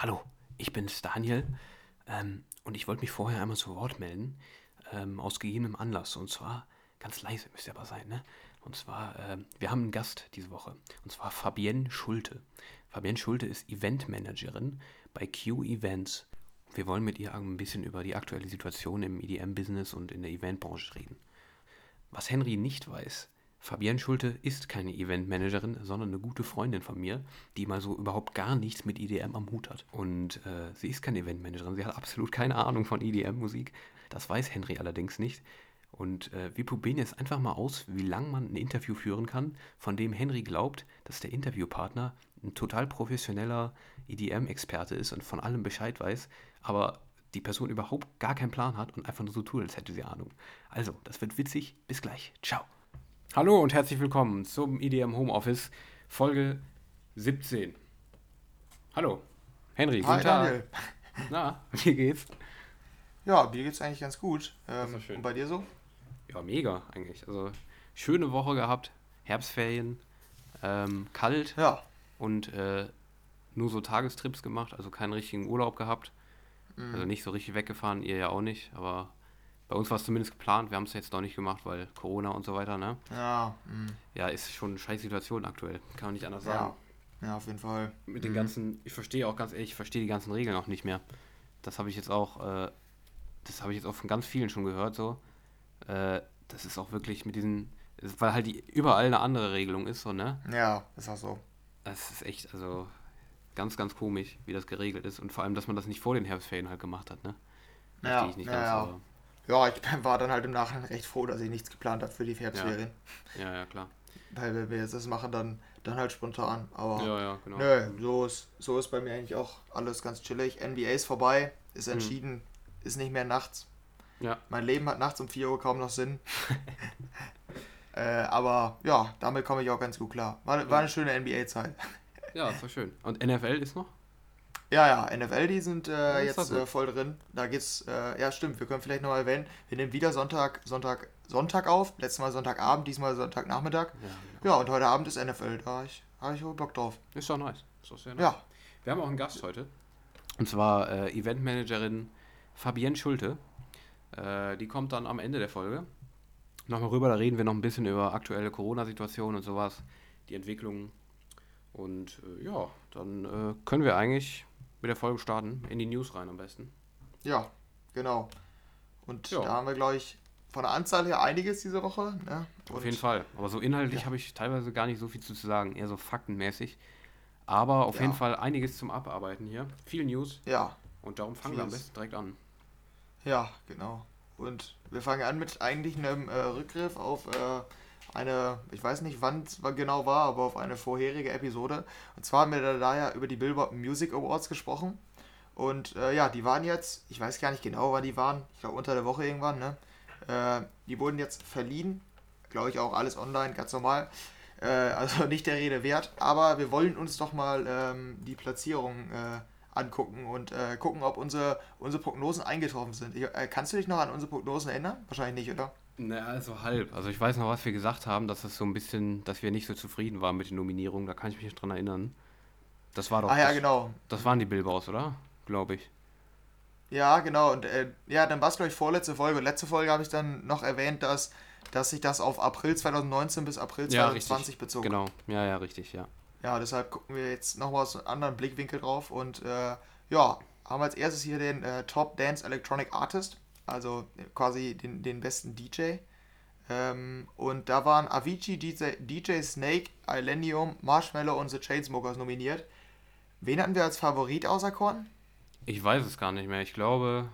Hallo, ich bin's Daniel ähm, und ich wollte mich vorher einmal zu Wort melden, ähm, aus gegebenem Anlass. Und zwar, ganz leise müsst ihr aber sein, ne? Und zwar, ähm, wir haben einen Gast diese Woche. Und zwar Fabienne Schulte. Fabienne Schulte ist Eventmanagerin bei Q Events. Wir wollen mit ihr ein bisschen über die aktuelle Situation im EDM-Business und in der Eventbranche reden. Was Henry nicht weiß, Fabienne Schulte ist keine Eventmanagerin, sondern eine gute Freundin von mir, die mal so überhaupt gar nichts mit EDM am Hut hat. Und äh, sie ist keine Eventmanagerin, sie hat absolut keine Ahnung von EDM-Musik. Das weiß Henry allerdings nicht. Und äh, wir probieren jetzt einfach mal aus, wie lange man ein Interview führen kann, von dem Henry glaubt, dass der Interviewpartner ein total professioneller EDM-Experte ist und von allem Bescheid weiß, aber die Person überhaupt gar keinen Plan hat und einfach nur so tut, als hätte sie Ahnung. Also, das wird witzig. Bis gleich. Ciao. Hallo und herzlich willkommen zum EDM Homeoffice, Folge 17. Hallo, Henry, Hi, guten Tag. Daniel. Na, wie geht's? Ja, mir geht's eigentlich ganz gut. Ähm, schön. und bei dir so? Ja, mega eigentlich. Also, schöne Woche gehabt, Herbstferien, ähm, kalt Ja. und äh, nur so Tagestrips gemacht, also keinen richtigen Urlaub gehabt. Mhm. Also nicht so richtig weggefahren, ihr ja auch nicht, aber bei uns war es zumindest geplant. Wir haben es jetzt noch nicht gemacht, weil Corona und so weiter, ne? Ja, mh. Ja, ist schon eine scheiß Situation aktuell, kann man nicht anders sagen. ja. Ja, auf jeden Fall. mit den Mhm. ganzen, ich verstehe auch ganz ehrlich, ich verstehe die ganzen Regeln auch nicht mehr. Das habe ich jetzt auch, äh, das habe ich jetzt auch von ganz vielen schon gehört, so. Äh, das ist auch wirklich mit diesen, weil halt die, überall eine andere Regelung ist, so, ne? Ja, ist auch so. Das ist echt, also ganz, ganz komisch, wie das geregelt ist und vor allem, dass man das nicht vor den Herbstferien halt gemacht hat, ne? Ja, Verstehe ich nicht ja, ganz, ja. aber Ja, ich war dann halt im Nachhinein recht froh, dass ich nichts geplant habe für die Herbstferien. ja, ja, klar. Weil wenn wir jetzt das machen, dann, dann halt spontan. Aber Ja, ja, genau. nö, so ist, so ist bei mir eigentlich auch alles ganz chillig. NBA ist vorbei, ist Mhm. entschieden, ist nicht mehr nachts. Ja, Mein Leben hat nachts um 4 Uhr kaum noch Sinn. äh, aber ja, damit komme ich auch ganz gut klar. War, war eine schöne NBA-Zeit. ja, ist doch schön. Und NFL ist noch? Ja, ja, NFL, die sind äh, jetzt äh, voll drin. Da geht's, äh, ja stimmt, wir können vielleicht noch erwähnen, wir nehmen wieder Sonntag, Sonntag, Sonntag auf. Letztes Mal Sonntagabend, diesmal Sonntagnachmittag. Ja, Ja, und heute Abend ist NFL, da habe ich, hab ich Bock drauf. Ist doch nice. Ist doch sehr nice. Ja, Wir haben auch einen Gast heute. Und zwar äh, Eventmanagerin Fabienne Schulte. Äh, die kommt dann am Ende der Folge nochmal rüber. Da reden wir noch ein bisschen über aktuelle Corona-Situation und sowas, die Entwicklungen. Und äh, ja, dann äh, können wir eigentlich mit der Folge starten. In die News rein am besten. ja, genau. Und Ja. da haben wir, glaube ich, von der Anzahl her einiges diese Woche. Ne? Auf jeden Fall. Aber so inhaltlich Ja. habe ich teilweise gar nicht so viel zu sagen. Eher so faktenmäßig. Aber auf Ja. jeden Fall einiges zum Abarbeiten hier. Viel News. Ja, Und darum fangen wir am Vieles. besten direkt an. Ja, genau. Und wir fangen an mit eigentlich einem äh, Rückgriff auf äh, eine, ich weiß nicht wann es genau war, aber auf eine vorherige Episode. Und zwar haben wir da, da ja über die Billboard Music Awards gesprochen. Und äh, ja, die waren jetzt, ich weiß gar nicht genau, wann die waren, ich glaube unter der Woche irgendwann, ne? Äh, die wurden jetzt verliehen, glaube ich auch alles online, ganz normal. Äh, also nicht der Rede wert, aber wir wollen uns doch mal ähm, die Platzierung äh, angucken und äh, gucken, ob unsere, unsere Prognosen eingetroffen sind. Ich, äh, kannst du dich noch an unsere Prognosen erinnern? Wahrscheinlich nicht, oder? Na, also halb. Also ich weiß noch, was wir gesagt haben, dass es so ein bisschen, dass wir nicht so zufrieden waren mit den Nominierungen. Da kann ich mich nicht dran erinnern. Das war doch. ah ja, das, genau. Das waren die Billboards, oder? Glaube ich. Ja, genau. Und äh, ja, dann war es, glaube ich, vorletzte Folge. Und letzte Folge habe ich dann noch erwähnt, dass, dass sich das auf April 2019 bis April Ja, 2020 richtig. bezog. Genau. Ja, ja, richtig, ja. Ja, deshalb gucken wir jetzt nochmal aus einem anderen Blickwinkel drauf. Und äh, ja, haben als erstes hier den äh, Top Dance Electronic Artist, also quasi den, den besten DJ. Ähm, und da waren Avicii, DJ, DJ Snake, Illenium, Marshmallow und The Chainsmokers nominiert. Wen hatten wir als Favorit auserkoren? Ich weiß es gar nicht mehr. Ich glaube.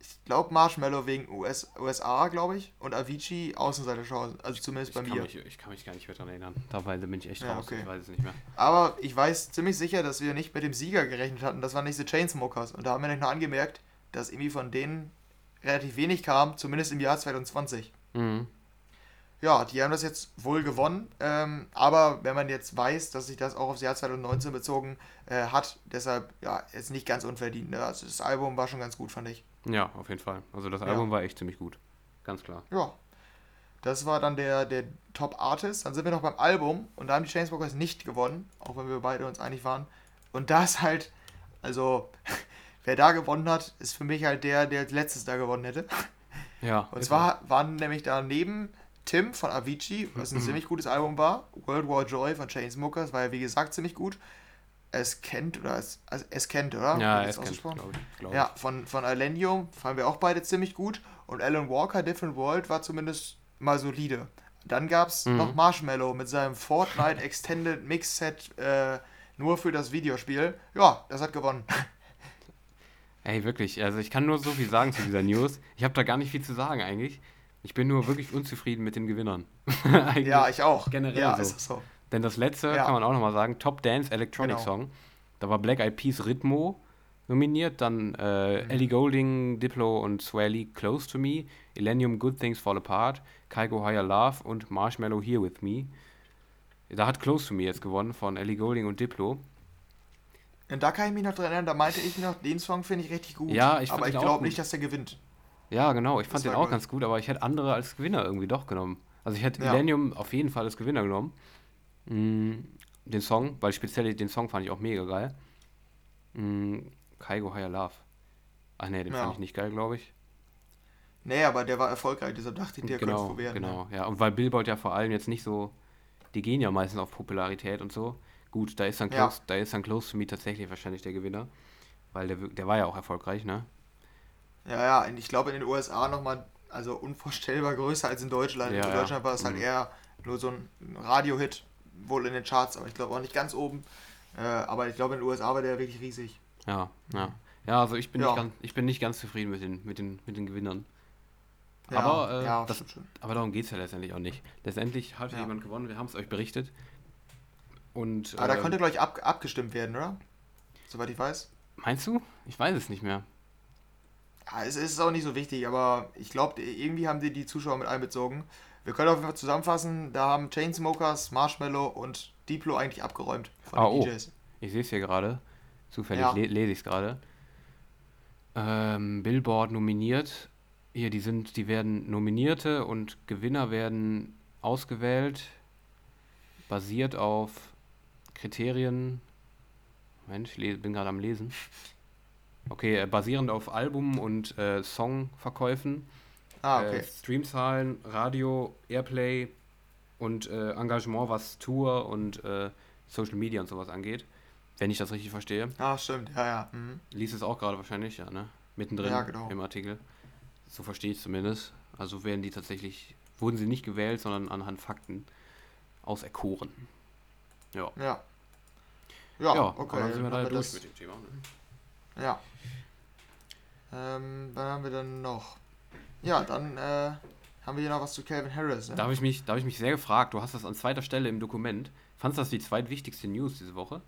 Ich glaube Marshmallow wegen US, USA, glaube ich. Und Avicii Außenseiterchance, also zumindest Ich bei kann, mir. mich, ich kann mich gar nicht mehr dran erinnern. Dabei bin ich echt Ja, raus. okay. Ich weiß es nicht mehr. Aber ich weiß ziemlich sicher, dass wir nicht mit dem Sieger gerechnet hatten. Das waren nicht The Chainsmokers. Und da haben wir nämlich noch angemerkt, dass irgendwie von denen relativ wenig kam, zumindest im Jahr 2020. Mhm. Ja, die haben das jetzt wohl gewonnen. Ähm, aber wenn man jetzt weiß, dass sich das auch aufs Jahr 2019 bezogen äh, hat, deshalb, ja, jetzt nicht ganz unverdient. Ne? Also das Album war schon ganz gut, fand ich. Ja, auf jeden Fall. Also das Ja. Album war echt ziemlich gut. Ganz klar. Ja. Das war dann der, der Top Artist. Dann sind wir noch beim Album und da haben die Chainsmokers nicht gewonnen, auch wenn wir beide uns einig waren. Und da ist halt Also, wer da gewonnen hat, ist für mich halt der, der als letztes da gewonnen hätte. Ja. Und zwar waren nämlich daneben Tim von Avicii, was ein ziemlich gutes Album war. World War Joy von Chainsmokers war ja wie gesagt ziemlich gut. Es kennt, oder es, also es kennt, oder? Ja, es kennt, glaube ich. Glaub Ja, von, von Alenium fanden wir auch beide ziemlich gut. Und Alan Walker, Different World, war zumindest mal solide. Dann gab es Mhm. noch Marshmallow mit seinem Fortnite Extended Mix Set äh, nur für das Videospiel. Ja, das hat gewonnen. Ey, wirklich. Also ich kann nur so viel sagen zu dieser News. Ich habe da gar nicht viel zu sagen eigentlich. Ich bin nur wirklich unzufrieden mit den Gewinnern. Ja, ich auch. Generell ja, so. ist so. Denn das letzte Ja. kann man auch nochmal sagen, Top Dance Electronic Genau. Song. Da war Black Eyed Peas Rhythmo nominiert, dann äh, Mhm. Ellie Goulding, Diplo und Swally Close to Me, Illenium Good Things Fall Apart, Kygo Higher Love und Marshmallow Here With Me. Da hat Close to Me jetzt gewonnen von Ellie Goulding und Diplo. Und da kann ich mich noch dran erinnern, da meinte ich noch, den Song finde ich richtig gut. Ja, ich Aber ich glaube nicht, dass der gewinnt. Ja, genau, ich fand Das den auch gut. ganz gut, aber ich hätte andere als Gewinner irgendwie doch genommen. Also ich hätte Ja. Illenium auf jeden Fall als Gewinner genommen. Mm, den Song, weil speziell den Song fand ich auch mega geil. Mm, Kaigo Higher Love. Ach nee, den Ja. fand ich nicht geil, glaube ich. Nee, aber der war erfolgreich, deshalb dachte ich, der könnte genau, es werden. ne? genau, ja. Und weil Billboard ja vor allem jetzt nicht so, die gehen ja meistens auf Popularität und so. Gut, da ist dann Ja. Close, da ist dann Close to Me tatsächlich wahrscheinlich der Gewinner. Weil der, der war ja auch erfolgreich, ne? Ja, ja, und ich glaube in den USA nochmal, also unvorstellbar größer als in Deutschland. Ja, in ja. Deutschland war es halt Mhm. eher nur so ein Radio-Hit, wohl in den Charts, aber ich glaube auch nicht ganz oben. Äh, aber ich glaube in den USA war der wirklich riesig. Ja, ja. Ja, also ich bin, Ja. Nicht, ganz, ich bin nicht ganz zufrieden mit den, mit den, mit den Gewinnern. Ja, Aber, äh, ja, das-. Aber darum geht es ja letztendlich auch nicht. Letztendlich hat Ja. jemand gewonnen, wir haben es euch berichtet. Und Aber da ähm, konnte, glaube ich, ab, abgestimmt werden, oder? Soweit ich weiß. meinst du? Ich weiß es nicht mehr. Ja, es ist auch nicht so wichtig, aber ich glaube, irgendwie haben die die Zuschauer mit einbezogen. Wir können auf jeden Fall zusammenfassen, da haben Chainsmokers, Marshmallow und Diplo eigentlich abgeräumt von Ah, den oh. DJs. Ich sehe es hier gerade. Zufällig Ja. le lese ich es gerade. Ähm, Billboard nominiert. Hier, die sind, die werden Nominierte und Gewinner werden ausgewählt, basiert auf Kriterien. Moment, ich bin gerade am Lesen. Okay, äh, basierend auf Album- und äh, Songverkäufen, Ah, äh, okay. Streamzahlen, Radio, Airplay und äh, Engagement, was Tour und äh, Social Media und sowas angeht. Wenn ich das richtig verstehe. Ah, stimmt, ja, ja. Mhm. Lies es auch gerade wahrscheinlich, ja, ne? Mittendrin Ja, genau. im Artikel. So verstehe ich es zumindest. Also werden die tatsächlich, wurden sie nicht gewählt, sondern anhand Fakten auserkoren. Ja. Ja. Ja, Ja, okay. dann sind wir dann da durch mit dem Thema. Ne? Ja. Ähm, dann haben wir dann noch. Ja, dann äh, haben wir hier noch was zu Calvin Harris. Ne? Da habe ich, mich- da hab ich mich sehr gefragt, du hast das an zweiter Stelle im Dokument. Fandest du das die zweitwichtigste News diese Woche?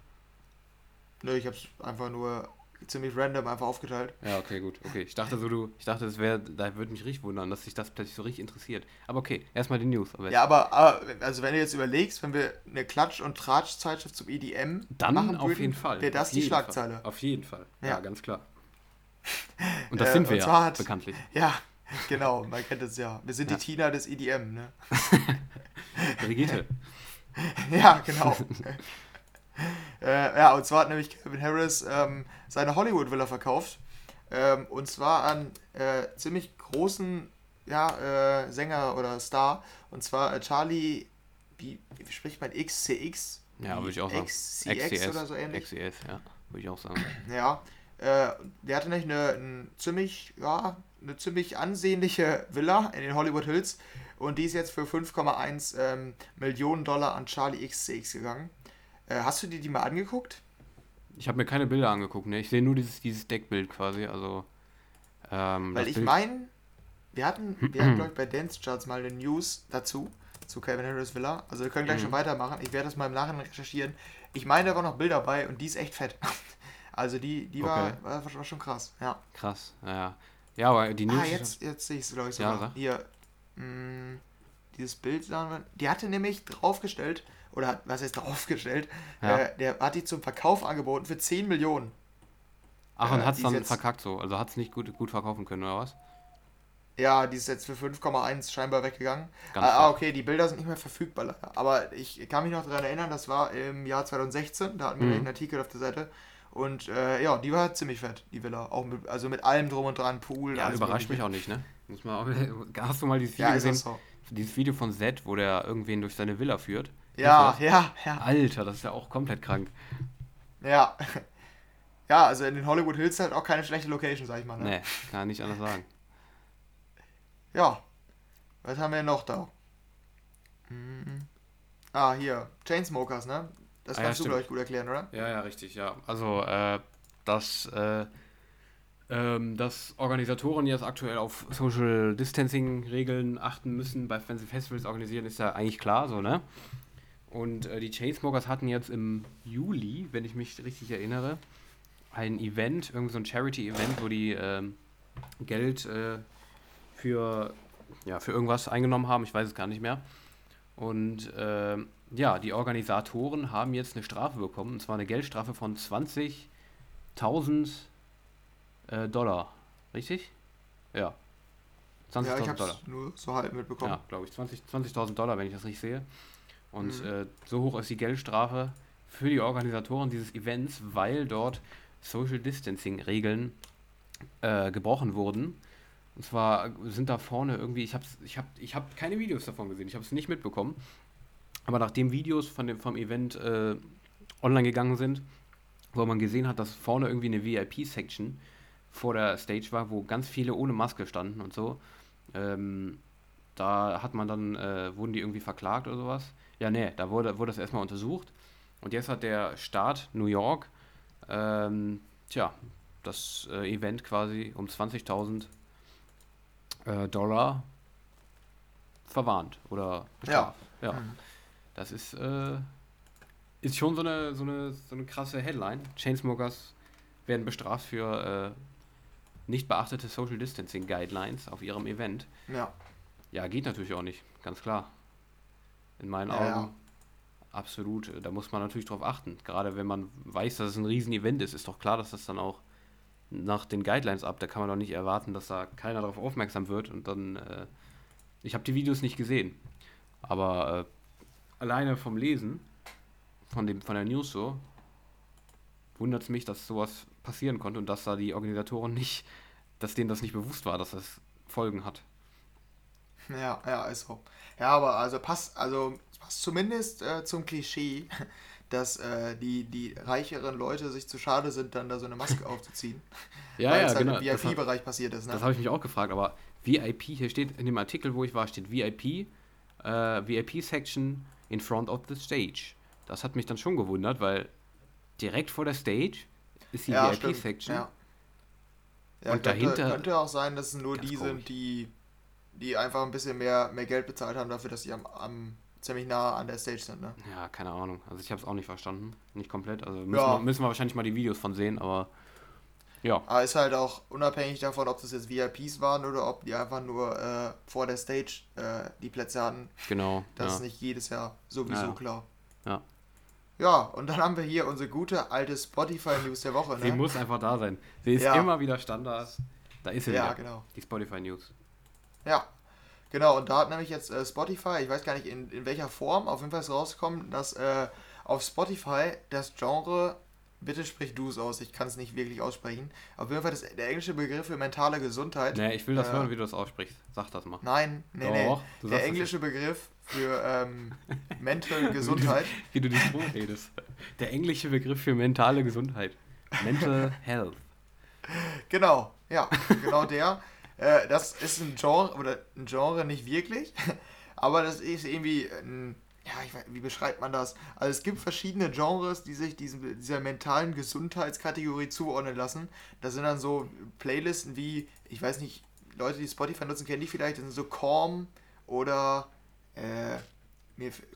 Nö, ich hab's einfach nur ziemlich random einfach aufgeteilt. Ja, okay, gut. Okay, ich dachte so, du, ich dachte, das wäre, da würde mich richtig wundern, dass sich das plötzlich so richtig interessiert. Aber okay, erstmal die News. Aber Ja, aber, aber also wenn du jetzt überlegst, wenn wir eine Klatsch- und Tratsch-Zeitschrift zum EDM dann machen auf würden, jeden Fall. wäre das Auf die Schlagzeile. Fall. Auf jeden Fall. Ja, Ja. ganz klar. Und das Äh, sind wir ja, hat- bekanntlich. Ja, genau, man kennt es ja. Wir sind Ja. die Tina des EDM, ne? Brigitte. ja, genau. Äh, ja, und zwar hat nämlich Calvin Harris ähm, seine Hollywood-Villa verkauft. Ähm, und zwar an äh, ziemlich großen ja, äh, Sänger oder Star. Und zwar äh, Charlie, wie, wie spricht man XCX? Ja, würde ich auch sagen. XCX oder so ähnlich. XCS, ja, würde ich auch sagen. Ja, äh, der hatte nämlich eine, ein ziemlich, ja, eine ziemlich ansehnliche Villa in den Hollywood Hills und die ist jetzt für 5,1 ähm, Millionen Dollar an Charlie XCX gegangen. Äh, hast du dir die mal angeguckt? Ich habe mir keine Bilder angeguckt, ne? Ich sehe nur dieses, dieses Deckbild quasi, also. Ähm, Weil ich meine, wir hatten, wir hatten glaube ich bei Dance Charts mal eine News dazu, zu Calvin Harris Villa. Also wir können gleich Mhm. schon weitermachen. Ich werde das mal im Nachhinein recherchieren. Ich meine, da waren noch Bilder bei und die ist echt fett. Also die, die war, Okay. war, war schon krass, ja. Krass, ja, ja. Ja, aber die News. Ah, jetzt, jetzt sehe ich es, glaube ich, Ja, sogar. sag. Hier, mh, dieses Bild, die hatte nämlich draufgestellt, oder hat, was heißt draufgestellt, Ja. äh, der hat die zum Verkauf angeboten für 10 Millionen. Ach, und äh, hat's die ist dann jetzt- verkackt so. Also hat's nicht gut, gut verkaufen können, oder was? Ja, die ist jetzt für 5,1 scheinbar weggegangen. Ganz ah, ah, okay, die Bilder sind nicht mehr verfügbar. Aber ich kann mich noch daran erinnern, das war im Jahr 2016, da hatten wir Mhm. einen Artikel auf der Seite. Und äh, ja, die war ziemlich fett, die Villa. Auch mit, also mit allem drum und dran, Pool. Ja, überrascht mich auch nicht, ne? Muss man auch, hast du mal dieses Video Ja, gesehen? so. Dieses Video von Zed, wo der irgendwen durch seine Villa führt? Ja, du ja, ja. das? Alter, das ist ja auch komplett krank. Ja. Ja, also in den Hollywood Hills halt auch keine schlechte Location, sag ich mal. Ne? Nee, kann ich nicht anders sagen. Ja. Was haben wir noch da? Hm. Ah, hier. Chainsmokers, ne? Das Ah, ja, kannst du, stimmt. glaube ich, gut erklären, oder? Ja, ja, richtig, ja. Also, äh, dass, äh, ähm, dass Organisatoren jetzt aktuell auf Social Distancing-Regeln achten müssen, bei, wenn sie Festivals organisieren, ist ja eigentlich klar so, ne? Und äh, die Chainsmokers hatten jetzt im Juli, wenn ich mich richtig erinnere, ein Event, irgendwie so ein Charity-Event, wo die ähm, Geld äh, für, ja, für irgendwas eingenommen haben, ich weiß es gar nicht mehr. Und ähm, ja, die Organisatoren haben jetzt eine Strafe bekommen, und zwar eine Geldstrafe von 20.000 äh, Dollar. Richtig? Ja. 20.000 Ja, Dollar. nur so halb mitbekommen. Ja, glaube ich. 20 20.000 Dollar, wenn ich das richtig sehe. Und Mhm. äh, so hoch ist die Geldstrafe für die Organisatoren dieses Events, weil dort Social Distancing Regeln äh, gebrochen wurden. Und zwar sind da vorne irgendwie, ich habe ich hab, ich hab keine Videos davon gesehen, ich habe es nicht mitbekommen. Aber nachdem Videos von dem, vom Event äh, online gegangen sind, wo man gesehen hat, dass vorne irgendwie eine VIP-Section vor der Stage war, wo ganz viele ohne Maske standen und so, ähm, da hat man dann, äh, wurden die irgendwie verklagt oder sowas? Ja, nee, da wurde, wurde das erstmal untersucht. Und jetzt hat der Staat New York, ähm, tja, das äh, Event quasi um 20.000 äh, Dollar verwarnt oder bestraft. Ja. Mhm. Das ist, äh, ist schon so eine, so, eine, so eine krasse Headline. Chainsmokers werden bestraft für äh, nicht beachtete Social Distancing Guidelines auf ihrem Event. Ja. Ja, geht natürlich auch nicht, ganz klar. In meinen Augen ja. absolut. Da muss man natürlich drauf achten. Gerade wenn man weiß, dass es ein Riesen-Event ist, ist doch klar, dass das dann auch nach den Guidelines ab. Da kann man doch nicht erwarten, dass da keiner darauf aufmerksam wird und dann. Äh, ich habe die Videos nicht gesehen, aber äh, alleine vom Lesen von dem von der News so wundert es mich, dass sowas passieren konnte und dass da die Organisatoren nicht, dass denen das nicht bewusst war, dass das Folgen hat. Ja, ja, ist so. Ja, aber also passt, also es passt zumindest äh, zum Klischee, dass äh, die, die reicheren Leute sich zu schade sind, dann da so eine Maske aufzuziehen. Ja, weil ja, es halt genau. im Das, hat- VIP-Bereich passiert ist, ne? das habe ich mich auch gefragt, aber VIP, hier steht in dem Artikel, wo ich war, steht VIP, äh, VIP-Section in front of the stage. Das hat mich dann schon gewundert, weil direkt vor der Stage ist die ja. VIP-Section. Ja. Ja, Und könnte, dahinter- könnte auch sein, dass es nur die sind, die, die einfach ein bisschen mehr, mehr Geld bezahlt haben dafür, dass sie am, am ziemlich nah an der Stage sind, ne? Ja, keine Ahnung. Also ich habe es auch nicht verstanden. Nicht komplett. Also müssen, Ja. wir, müssen wir wahrscheinlich mal die Videos von sehen, aber ja. Aber ist halt auch unabhängig davon, ob das jetzt VIPs waren oder ob die einfach nur äh, vor der Stage äh, die Plätze hatten. Genau. Das ja. ist nicht jedes Jahr sowieso Ja, ja. klar. Ja. Ja, und dann haben wir hier unsere gute alte Spotify-News der Woche, Sie ne? muss einfach da sein. Sie ist Ja. immer wieder Standard. Da ist sie Ja, wieder. genau. Die Spotify News. Ja, genau. Und da hat nämlich jetzt äh, Spotify, ich weiß gar nicht in, in welcher Form, auf jeden Fall ist rausgekommen, dass äh, auf Spotify das Genre, bitte sprich du es aus, ich kann es nicht wirklich aussprechen, auf jeden Fall das, der englische Begriff für mentale Gesundheit. Nee, ich will das Äh, hören, wie du das aussprichst. Sag das mal. Nein, nee, Doch, nee. Der englische Begriff für ähm, Mental Gesundheit. Wie du dich redest. Der englische Begriff für mentale Gesundheit. Mental Health. Genau, ja, genau der. Äh, das ist ein Genre, oder ein Genre nicht wirklich, aber das ist irgendwie ein, ja, ich weiß, wie beschreibt man das? Also es gibt verschiedene Genres, die sich diesem, dieser mentalen Gesundheitskategorie zuordnen lassen. Das sind dann so Playlisten wie, ich weiß nicht, Leute, die Spotify nutzen, kennen die vielleicht, das sind so Calm oder äh,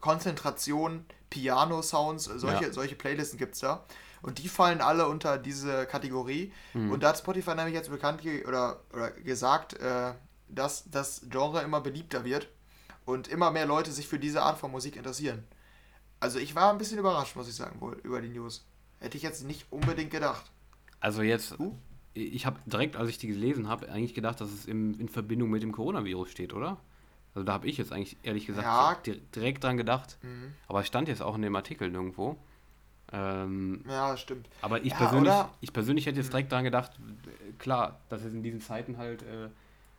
Konzentration, Piano-Sounds, solche, Ja. solche Playlisten gibt es da. Und die fallen alle unter diese Kategorie. Mhm. Und da hat Spotify nämlich jetzt bekannt ge oder, oder gesagt, äh, dass das Genre immer beliebter wird und immer mehr Leute sich für diese Art von Musik interessieren. Also ich war ein bisschen überrascht, muss ich sagen, wohl, über die News. Hätte ich jetzt nicht unbedingt gedacht. Also jetzt, Du? ich habe direkt, als ich die gelesen habe, eigentlich gedacht, dass es im, in Verbindung mit dem Coronavirus steht, oder? Also da habe ich jetzt eigentlich ehrlich gesagt Ja. di- direkt dran gedacht. Mhm. Aber es stand jetzt auch in dem Artikel nirgendwo. Ähm, Ja, stimmt. aber ich, Ja, persönlich, oder? ich persönlich hätte jetzt direkt daran gedacht, äh, klar, dass es in diesen Zeiten halt, äh,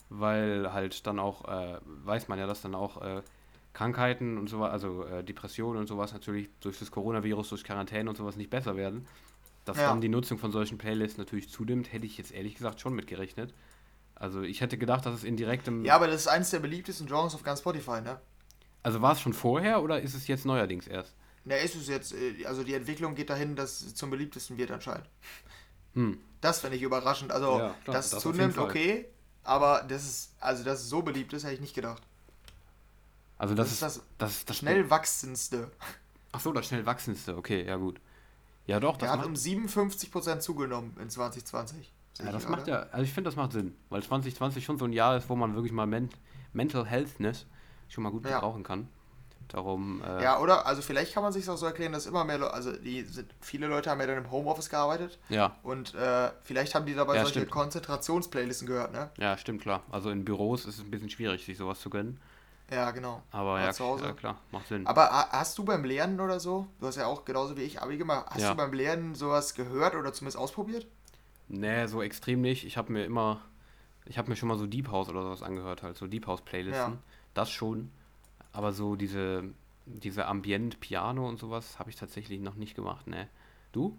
weil halt dann auch, äh, weiß man ja, dass dann auch äh, Krankheiten und sowas, also äh, Depressionen und sowas natürlich durch das Coronavirus, durch Quarantäne und sowas nicht besser werden. Dass Ja. dann die Nutzung von solchen Playlists natürlich zunimmt, hätte ich jetzt ehrlich gesagt schon mitgerechnet. Also ich hätte gedacht, dass es in direktem. Ja, aber das ist eines der beliebtesten Genres auf ganz Spotify, ne? Also war es schon vorher oder ist es jetzt neuerdings erst? Ne, ist es jetzt, äh, also die Entwicklung geht dahin, dass es zum beliebtesten wird anscheinend. Hm. Das finde ich überraschend. Also, Ja, klar, dass das zunimmt, okay, aber das ist, also dass es so beliebt ist, hätte ich nicht gedacht. Also das, Das ist das das, das Schnell wachsendste. Ach so, das schnell wachsendste. Okay, ja gut. Ja doch, das Der hat um 57% zugenommen in 2020. Sehe ja, das macht ja, also ich finde, das macht Sinn, weil 2020 schon so ein Jahr ist, wo man wirklich mal men Mental Healthness schon mal gut Ja. gebrauchen kann. Darum, äh, Ja, oder? Also vielleicht kann man sich auch so erklären, dass immer mehr Leute, also die sind, viele Leute haben ja dann im Homeoffice gearbeitet ja, und äh, vielleicht haben die dabei Ja, solche stimmt. Konzentrationsplaylists gehört, ne? ja, stimmt, klar. Also in Büros ist es ein bisschen schwierig, sich sowas zu gönnen. Ja, genau. Aber Ja, ja, zu Hause. ja, klar, macht Sinn. Aber ha- hast du beim Lernen oder so, du hast ja auch genauso wie ich Abi gemacht, hast Ja. du beim Lernen sowas gehört oder zumindest ausprobiert? Nee, so extrem nicht. Ich habe mir immer, ich habe mir schon mal so Deep House oder sowas angehört, halt so Deep House Playlisten. Ja. Das schon. Aber so diese, diese Ambient Piano und sowas habe ich tatsächlich noch nicht gemacht, ne. Du?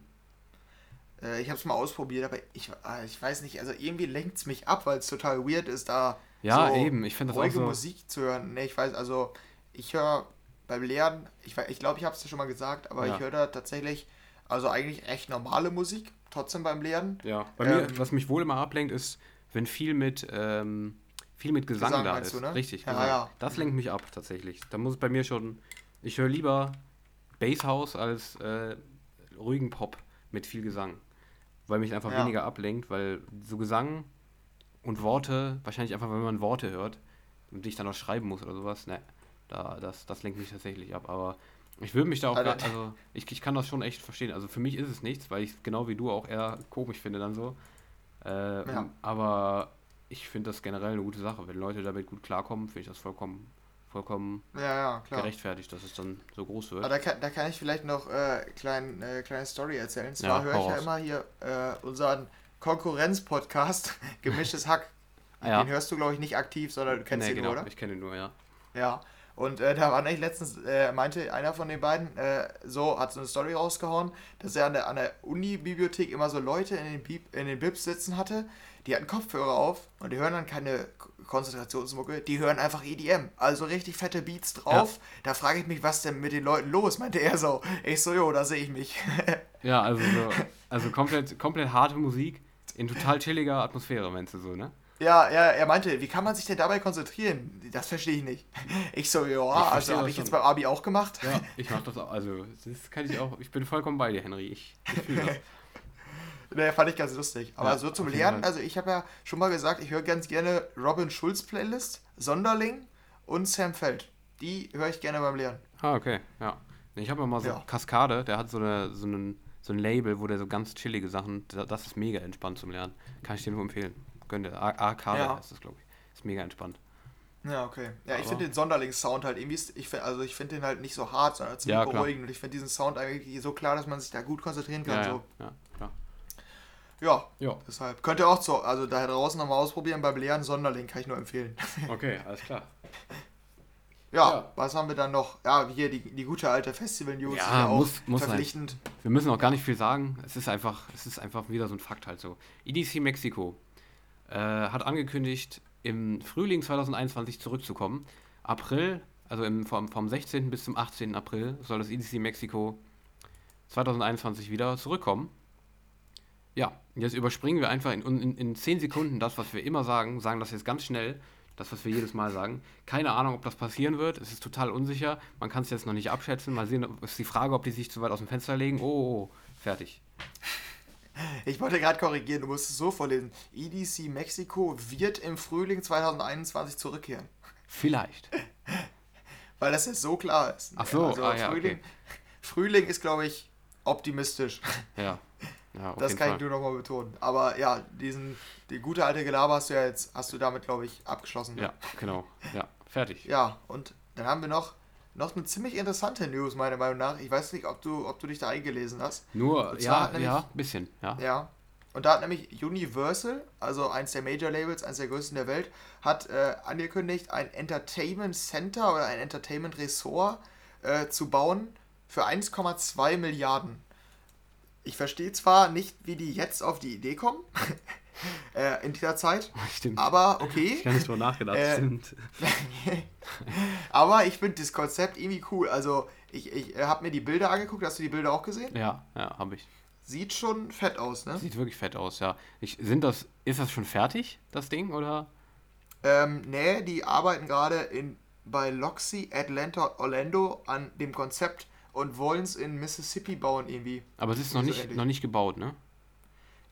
Äh, ich habe es mal ausprobiert, aber ich, ah, ich weiß nicht, also irgendwie lenkt es mich ab, weil es total weird ist, da Ja, so eben. Ich finde das auch ruhige so. Musik zu hören. Ne, ich weiß, also ich höre beim Lernen, ich, wei- ich glaube, ich habe es dir schon mal gesagt, aber Ja. ich höre da tatsächlich, also eigentlich recht normale Musik, trotzdem beim Lernen. Ja, bei Ähm, mir, was mich wohl immer ablenkt, ist, wenn viel mit, ähm, viel mit Gesang, Gesang da ist. du, ne? Richtig, Ja, ja. Das lenkt mich ab, tatsächlich. Da muss es bei mir schon, ich höre lieber Basshouse als äh, ruhigen Pop mit viel Gesang. Weil mich einfach Ja. weniger ablenkt, weil so Gesang und Worte, wahrscheinlich einfach, wenn man Worte hört und dich dann auch schreiben muss oder sowas, ne, da, das, das lenkt mich tatsächlich ab. Aber ich würde mich da auch, Also- gar, also ich, ich kann das schon echt verstehen. Also für mich ist es nichts, weil ich genau wie du auch eher komisch finde dann so. Äh, Ja. Aber ich finde das generell eine gute Sache. Wenn Leute damit gut klarkommen, finde ich das vollkommen, vollkommen Ja, ja, gerechtfertigt, dass es dann so groß wird. Aber da kann, da kann ich vielleicht noch äh, klein, äh, kleine Story erzählen. Und Ja, zwar höre ich ja immer hier äh, unseren Konkurrenz-Podcast, Gemischtes Hack. Ja. Den hörst du, glaube ich, nicht aktiv, sondern du kennst nee, ihn genau, nur, oder? ich kenne ihn nur, ja. Ja. Und äh, da war eigentlich letztens, äh, meinte einer von den beiden, äh, so, hat so eine Story rausgehauen, dass er an der, an der Uni-Bibliothek immer so Leute in den, Bib, in den Bibs sitzen hatte, die hatten Kopfhörer auf und die hören dann keine Konzentrationsmucke, die hören einfach EDM, also richtig fette Beats drauf. Da frage ich mich, was denn mit den Leuten los, meinte er so. Ich so, jo, da sehe ich mich. Ja, also so, also komplett, komplett harte Musik in total chilliger Atmosphäre, meinst du so, ne? ja, ja, er meinte, wie kann man sich denn dabei konzentrieren? Das verstehe ich nicht. Ich so, ja, also habe ich jetzt beim Abi auch gemacht. Ja, ich mach das auch, also das kann ich auch, ich bin vollkommen bei dir, Henry. Ich, ich fühle das. Ne, fand ich ganz lustig. Aber Ja, so zum Lernen, also ich habe ja schon mal gesagt, ich höre ganz gerne Robin Schulz Playlist, Sonderling und Sam Feld. Die höre ich gerne beim Lernen. Ah, okay, ja. Ich habe mal so Ja. Kaskade, der hat so, eine, so, einen, so ein Label, wo der so ganz chillige Sachen, da- das ist mega entspannt zum Lernen. Kann ich dir nur empfehlen. Gönn dir. Ar- Arcade Ja. heißt das, glaube ich. Ist mega entspannt. Ja, okay. Ja, ich finde den Sonderling-Sound halt irgendwie, ich, find- also ich finde den halt nicht so hart, sondern ziemlich Ja, beruhigend. Und ich finde diesen Sound eigentlich so klar, dass man sich da gut konzentrieren kann. Ja, so. ja, ja, ja, deshalb. Könnt ihr auch so, also da draußen nochmal ausprobieren beim Lernen, Sonderling kann ich nur empfehlen. okay, alles klar. Ja, Ja. was haben wir dann noch? Ja, hier die, die gute alte Festival-News. Ja, muss- muss sein. verpflichtend. Wir müssen auch gar nicht viel sagen. Es ist einfach, es ist einfach wieder so ein Fakt halt so. EDC Mexiko äh, hat angekündigt, im Frühling 2021 zurückzukommen. April, also im, vom, vom 16. bis zum 18. April soll das EDC Mexiko 2021 wieder zurückkommen. Ja, jetzt überspringen wir einfach in, in, in 10 Sekunden das, was wir immer sagen, sagen das jetzt ganz schnell, das, was wir jedes Mal sagen. Keine Ahnung, ob das passieren wird, es ist total unsicher, man kann es jetzt noch nicht abschätzen, mal sehen, es ist die Frage, ob die sich zu weit aus dem Fenster legen. Oh, oh, oh fertig. Ich wollte gerade korrigieren, du musst es so vorlesen. EDC Mexiko wird im Frühling 2021 zurückkehren. Vielleicht. Weil das jetzt so klar ist. Ach so, ah, ja, Frühling, okay. Frühling ist, glaube ich, optimistisch. Ja. Ja Das kann Fall. ich nur nochmal betonen. Aber ja, diesen, die gute alte Gelaber hast du ja jetzt, hast du damit, glaube ich, abgeschlossen. ne? Ja, genau. Ja, fertig. Ja, und dann haben wir noch noch eine ziemlich interessante News, meiner Meinung nach. Ich weiß nicht, ob du, ob du dich da eingelesen hast. Nur, ja, nämlich- ja, ein bisschen, ja. Ja. Und da hat nämlich Universal, also eins der Major Labels, eins der größten der Welt, hat äh, angekündigt, ein Entertainment Center oder ein Entertainment Ressort äh, zu bauen für 1,2 Milliarden. Ich verstehe zwar nicht, wie die jetzt auf die Idee kommen, äh, in dieser Zeit, Stimmt. aber okay. Ich habe nicht drüber nachgedacht, Äh, stimmt. aber ich finde das Konzept irgendwie cool. Also, ich, ich habe mir die Bilder angeguckt. Hast du die Bilder auch gesehen? Ja, ja, habe ich. Sieht schon fett aus, ne? Sieht wirklich fett aus, ja. Ich, sind das, ist das schon fertig, das Ding, oder? Ähm, nee, die arbeiten gerade in bei Loxy Atlanta Orlando an dem Konzept und wollen es in Mississippi bauen irgendwie. Aber es ist noch So nicht, noch nicht gebaut, ne?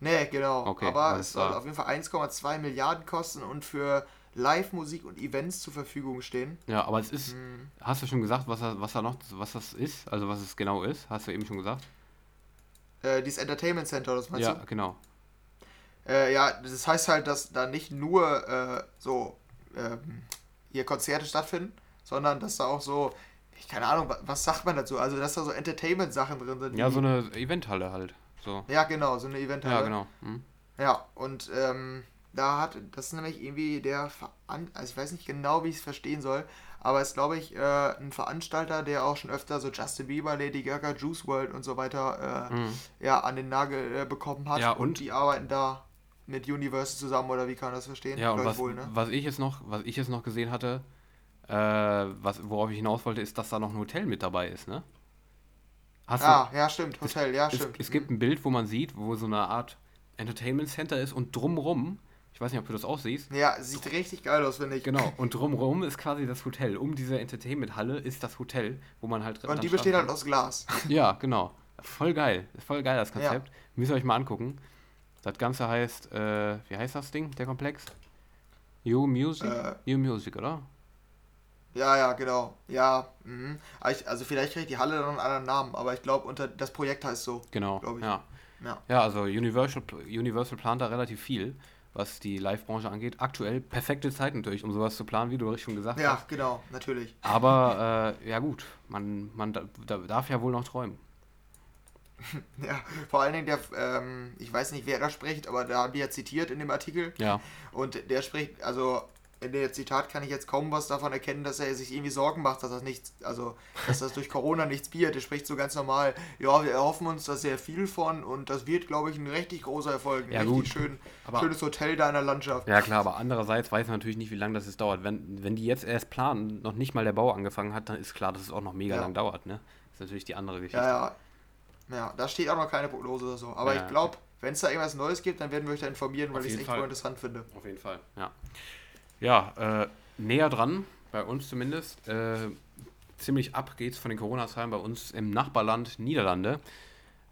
Nee, genau. Okay, Aber es soll auf jeden Fall 1,2 Milliarden kosten und für Live-Musik und Events zur Verfügung stehen. Ja, aber es ist, Hm. hast du schon gesagt, was was da noch, was das ist? Also was es genau ist? Hast du eben schon gesagt? Äh, dieses Entertainment Center, das meinst ja, du? genau. Äh, ja, das heißt halt, dass da nicht nur äh, so ähm, hier Konzerte stattfinden, sondern dass da auch so, ich keine Ahnung, wa- was sagt man dazu? Also, dass da so Entertainment-Sachen drin sind. Ja, so eine Eventhalle halt. So. ja, genau, so eine Eventhalle. Ja, genau. Hm. Ja, und ähm, da hat, das ist nämlich irgendwie der, Veran also ich weiß nicht genau, wie ich es verstehen soll, aber es ist, glaube ich, äh, ein Veranstalter, der auch schon öfter so Justin Bieber, Lady Gaga, Juice World und so weiter äh, Mhm. ja, an den Nagel äh, bekommen hat. Ja, und? die arbeiten da mit Universal zusammen, oder wie kann man das verstehen? Ja, und was, wohl, ne? was ich jetzt noch, was ich jetzt noch gesehen hatte, äh, was, worauf ich hinaus wollte, ist, dass da noch ein Hotel mit dabei ist, ne? Hast Ah, ja, stimmt, Hotel, ja, du, es, stimmt. es gibt ein Bild, wo man sieht, wo so eine Art Entertainment Center ist und drumrum, ich weiß nicht, ob du das auch siehst, Ja, sieht richtig geil aus, finde ich. genau, und drumrum ist quasi das Hotel. Um diese Entertainment-Halle ist das Hotel, wo man halt Und die besteht halt aus Glas. Ja, genau. Voll geil. Voll geil, das Konzept. Müsst ihr euch mal angucken. Das Ganze heißt, äh, wie heißt das Ding, der Komplex? You Music? Äh. You Music, oder? Ja, ja, genau. Ja, mhm. Ich, also vielleicht kriegt die Halle dann einen anderen Namen, aber ich glaube, unter das Projekt heißt so. Genau, ja. Ja. Ja, also Universal, Universal plant da relativ viel, was die Live-Branche angeht. Aktuell perfekte Zeit natürlich, um sowas zu planen, wie du richtig schon gesagt Ja, hast. genau, natürlich. Aber äh, ja gut, man, man da, da darf ja wohl noch träumen. Ja, vor allen Dingen der, ähm, ich weiß nicht, wer da spricht, aber da haben die ja zitiert in dem Artikel. Ja, Und der spricht, also in der Zitat kann ich jetzt kaum was davon erkennen, dass er sich irgendwie Sorgen macht, dass das nichts, also dass das durch Corona nichts wird. Der spricht so ganz normal, ja, wir erhoffen uns da sehr viel von und das wird, glaube ich, ein richtig großer Erfolg. Ein Ja, richtig gut. schön, Aber- schönes Hotel da in der Landschaft. ja klar, aber andererseits weiß man natürlich nicht, wie lange das jetzt dauert. Wenn, wenn die jetzt erst planen, noch nicht mal der Bau angefangen hat, dann ist klar, dass es auch noch mega Ja. lang dauert, ne? Das ist natürlich die andere Geschichte. Ja, ja. Ja, da steht auch noch keine Prognose oder so. Aber Ja, ich glaube, wenn es da irgendwas Neues gibt, dann werden wir euch da informieren, weil ich es echt Fall. voll interessant finde. Auf jeden Fall, ja. Ja, äh, näher dran, bei uns zumindest. Äh, ziemlich ab geht's von den Corona-Zahlen bei uns im Nachbarland Niederlande.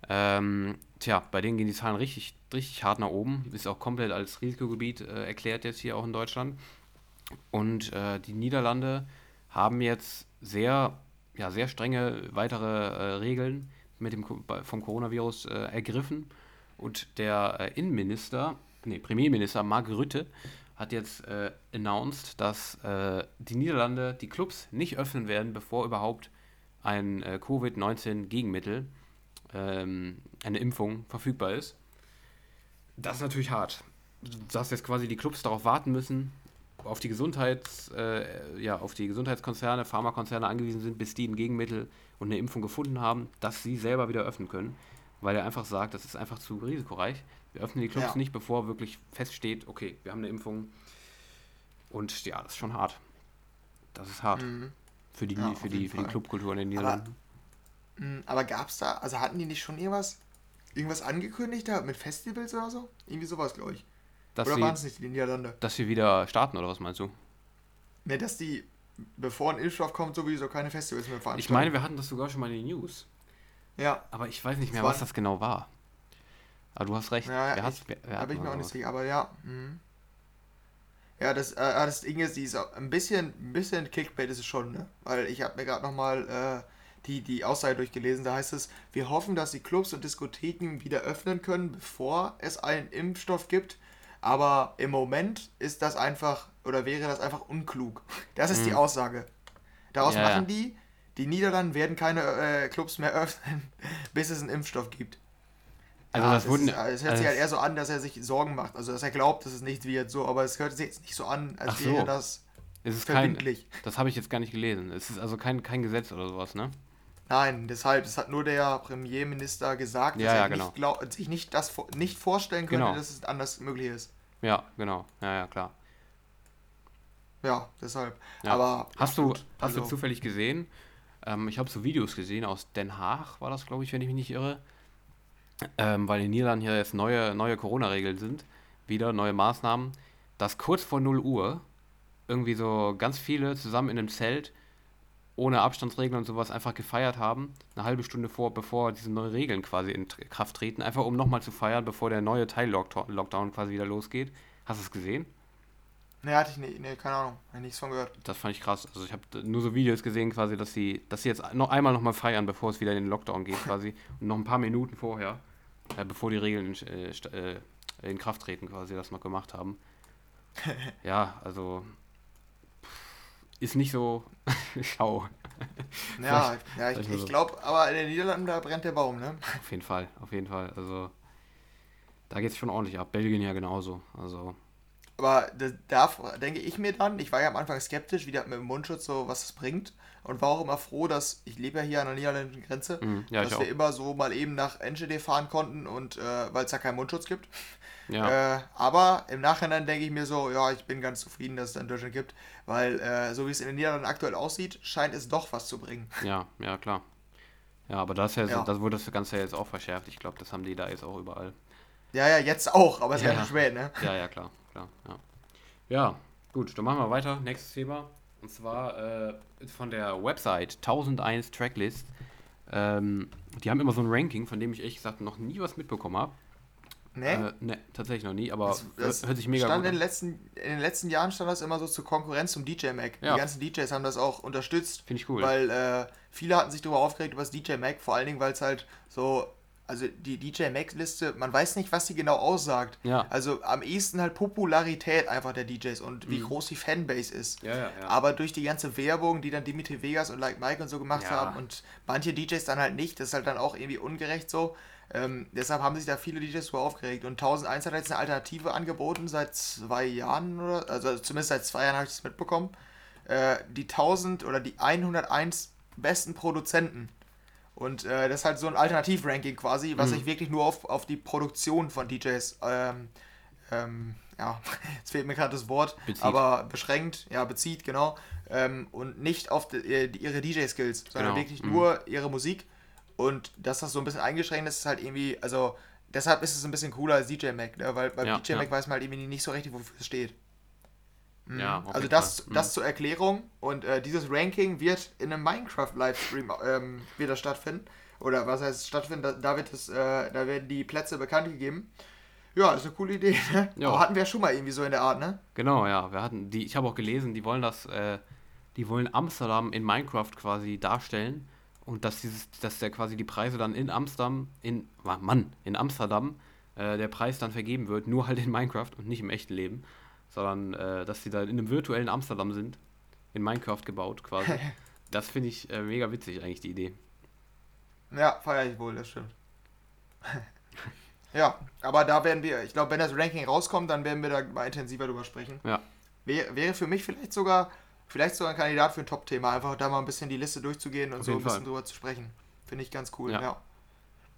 Ähm, tja, bei denen gehen die Zahlen richtig, richtig hart nach oben. Ist auch komplett als Risikogebiet äh, erklärt jetzt hier auch in Deutschland. Und äh, die Niederlande haben jetzt sehr, ja, sehr strenge weitere äh, Regeln mit dem, vom Coronavirus äh, ergriffen. Und der Innenminister, nee, Premierminister Mark Rutte hat jetzt äh, announced, dass äh, die Niederlande die Clubs nicht öffnen werden, bevor überhaupt ein äh, Covid-19-Gegenmittel, ähm, eine Impfung verfügbar ist. Das ist natürlich hart. Dass jetzt quasi die Clubs darauf warten müssen, auf die Gesundheits, äh, ja, auf die Gesundheitskonzerne, Pharmakonzerne angewiesen sind, bis die ein Gegenmittel und eine Impfung gefunden haben, dass sie selber wieder öffnen können, weil er einfach sagt, das ist einfach zu risikoreich. Wir öffnen die Clubs Ja. nicht, bevor wirklich feststeht, okay, wir haben eine Impfung. Und ja, das ist schon hart. Das ist hart Mhm. für die, Ja, für die, für die. Clubkultur in den Aber- Niederlanden. Mhm, Aber gab es da, also hatten die nicht schon irgendwas, irgendwas angekündigt da mit Festivals oder so? Irgendwie sowas, glaube ich. Dass, oder waren es nicht die Niederlande? dass sie wieder starten, oder was meinst du? Ne, dass die, bevor ein Impfstoff kommt, sowieso keine Festivals mehr veranstalten. Ich meine, wir hatten das sogar schon mal in den News. ja, Aber ich weiß nicht Das mehr, war- was das genau war. Aber du hast recht. Ja, hat's- ich- da bin ich mir auch nicht sicher, aber ja. Mhm. Ja, das, äh, das Ding ist, die ist auch ein bisschen, ein bisschen Clickbait ist es schon, ne? Weil ich habe mir gerade nochmal äh, die, die Aussage durchgelesen, da heißt es, wir hoffen, dass die Clubs und Diskotheken wieder öffnen können, bevor es einen Impfstoff gibt. Aber im Moment ist das einfach, oder wäre das einfach unklug. Das ist die Mhm. Aussage. Daraus Ja, machen ja. die, die Niederlande werden keine äh, Clubs mehr öffnen, bis es einen Impfstoff gibt. Also Ja, das es wurden. ist, äh, es hört sich halt eher so an, dass er sich Sorgen macht. Also dass er glaubt, dass es nichts wird, so, aber es hört sich jetzt nicht so an, als Ach so. wäre das es ist kein. verbindlich. Das habe ich jetzt gar nicht gelesen. Es ist also kein, kein Gesetz oder sowas, ne? Nein, deshalb, das hat nur der Premierminister gesagt, dass Ja, er genau. nicht glaub, sich nicht, das, nicht vorstellen könnte, Genau. dass es anders möglich ist. Ja, genau. Ja, ja, klar. Ja, deshalb. Ja. Aber Hast du, gut, hast du also- zufällig gesehen? Ähm, ich habe so Videos gesehen aus Den Haag, war das, glaube ich, wenn ich mich nicht irre. Ähm, weil in Niederlanden hier jetzt neue, neue Corona-Regeln sind, wieder neue Maßnahmen, dass kurz vor 0 Uhr irgendwie so ganz viele zusammen in einem Zelt ohne Abstandsregeln und sowas einfach gefeiert haben, eine halbe Stunde vor, bevor diese neuen Regeln quasi in Kraft treten, einfach um nochmal zu feiern, bevor der neue Teil-Lockdown quasi wieder losgeht. Hast du es gesehen? Ne, hatte ich nicht, ne, keine Ahnung, hab ich nichts von gehört. Das fand ich krass. Also ich habe nur so Videos gesehen quasi, dass sie, dass sie jetzt noch einmal nochmal feiern, bevor es wieder in den Lockdown geht quasi. Und noch ein paar Minuten vorher, äh, bevor die Regeln in, äh, äh, in Kraft treten quasi, das noch gemacht haben. ja, also ist nicht so schau. Ja, ja ich, ich glaube, aber in den Niederlanden, da brennt der Baum, ne? Auf jeden Fall, auf jeden Fall. Also da geht es schon ordentlich ab. Belgien ja genauso. Also Aber da, da denke ich mir dann, ich war ja am Anfang skeptisch, wie das mit dem Mundschutz so, was es bringt. Und war auch immer froh, dass, ich lebe ja hier an der niederländischen Grenze, mh, ja, dass wir immer so mal eben nach Enschede fahren konnten und äh, weil es da keinen Mundschutz gibt. Ja, Äh, aber im Nachhinein denke ich mir so, ja, ich bin ganz zufrieden, dass es da in Deutschland gibt, weil äh, so wie es in den Niederlanden aktuell aussieht, scheint es doch was zu bringen. ja, ja, klar. Ja, aber das, ja, Ja. das wurde das Ganze ja jetzt auch verschärft. Ich glaube, das haben die da jetzt auch überall. Ja, ja, jetzt auch, aber es ist ja Ja. schon spät, ne? Ja, ja, klar, klar, ja. Ja, gut, dann machen wir weiter. Nächstes Thema. Und zwar äh, von der Website 1001 Tracklist. Ähm, die haben immer so ein Ranking, von dem ich ehrlich gesagt noch nie was mitbekommen habe. Ne? Äh, ne, tatsächlich noch nie, aber Das- das hört sich mega stand gut in den, an. letzten, in den letzten Jahren stand das immer so zur Konkurrenz zum DJ Mac. Ja. Die ganzen DJs haben das auch unterstützt, Finde ich cool. weil äh, viele hatten sich darüber aufgeregt über das DJ Mac, vor allen Dingen, weil es halt so, also die DJ Mac Liste, man weiß nicht, was die genau aussagt. Ja. Also am ehesten halt Popularität einfach der DJs und wie Mhm. groß die Fanbase ist. ja, ja, ja. Aber durch die ganze Werbung, die dann Dimitri Vegas und Like Mike und so gemacht Ja. haben und manche DJs dann halt nicht, das ist halt dann auch irgendwie ungerecht so. Ähm, deshalb haben sich da viele DJs drüber aufgeregt. Und 1001 hat jetzt eine Alternative angeboten seit zwei Jahren oder also zumindest seit zwei Jahren habe ich das mitbekommen. Äh, die 1000 oder die 101 besten Produzenten. Und äh, das ist halt so ein Alternativ-Ranking quasi, was Mhm. sich wirklich nur auf, auf die Produktion von DJs, ähm, ähm, ja, jetzt fehlt mir gerade das Wort, Bezieht. aber beschränkt, ja, bezieht, genau. Ähm, und nicht auf die, äh, ihre DJ-Skills, sondern Genau, wirklich mhm. nur ihre Musik. Und dass das so ein bisschen eingeschränkt ist, ist halt irgendwie, also deshalb ist es ein bisschen cooler als DJ Mac, ne? weil beim Ja, DJ ja. Mac weiß man halt irgendwie nicht so richtig, wofür es steht. Mhm. Ja, also das, Fall. Mhm. das zur Erklärung und äh, dieses Ranking wird in einem Minecraft-Livestream ähm, wieder stattfinden. Oder was heißt stattfinden? Da, da wird es, äh, da werden die Plätze bekannt gegeben. Ja, ist eine coole Idee, ne? Ja. Aber hatten wir ja schon mal irgendwie so in der Art, ne? Genau, ja. Wir hatten die, ich habe auch gelesen, die wollen das, äh, die wollen Amsterdam in Minecraft quasi darstellen und dass dieses, dass der quasi die Preise dann in Amsterdam, in Mann, in Amsterdam, äh, der Preis dann vergeben wird, nur halt in Minecraft und nicht im echten Leben, sondern äh, dass die da in einem virtuellen Amsterdam sind, in Minecraft gebaut quasi. das finde ich äh, mega witzig eigentlich die Idee. Ja, feiere ich wohl, das stimmt. ja, aber da werden wir, ich glaube, wenn das Ranking rauskommt, dann werden wir da mal intensiver drüber sprechen. Ja. Wäre, wäre für mich vielleicht sogar, vielleicht sogar ein Kandidat für ein Top-Thema, einfach da mal ein bisschen die Liste durchzugehen und Auf so ein bisschen Fall. drüber zu sprechen. Finde ich ganz cool, Ja. ja.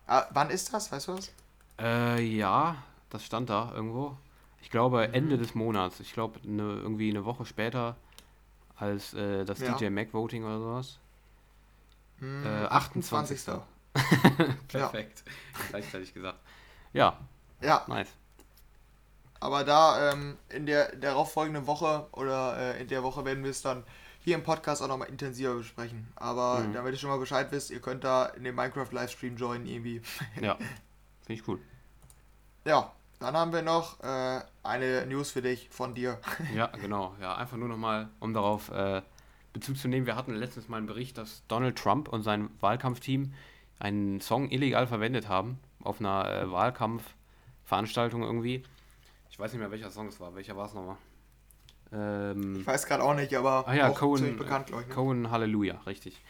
Ah, wann ist das? Weißt du was? Äh, ja, das stand da irgendwo. Ich glaube Mhm. Ende des Monats. Ich glaube ne, irgendwie eine Woche später als äh, das Ja. DJ Mac Voting oder sowas. Hm, Äh, 28. 28. Perfekt. Gleichzeitig gesagt. Ja, Ja, nice. aber da ähm, in der darauffolgenden Woche oder äh, in der Woche werden wir es dann hier im Podcast auch nochmal intensiver besprechen. Aber Mhm. damit ihr schon mal Bescheid wisst, ihr könnt da in den Minecraft-Livestream joinen irgendwie. Ja, finde ich gut. Ja, dann haben wir noch äh, eine News für dich von dir. Ja, genau. Ja, einfach nur nochmal, um darauf äh, Bezug zu nehmen. Wir hatten letztens mal einen Bericht, dass Donald Trump und sein Wahlkampfteam einen Song illegal verwendet haben auf einer äh, Wahlkampfveranstaltung irgendwie. Ich weiß nicht mehr, welcher Song es war. Welcher war es nochmal? Ähm, Ich weiß gerade auch nicht, aber Ah ja, auch Cohen, bekannt, glaube ich. Ne? Cohen Halleluja, richtig.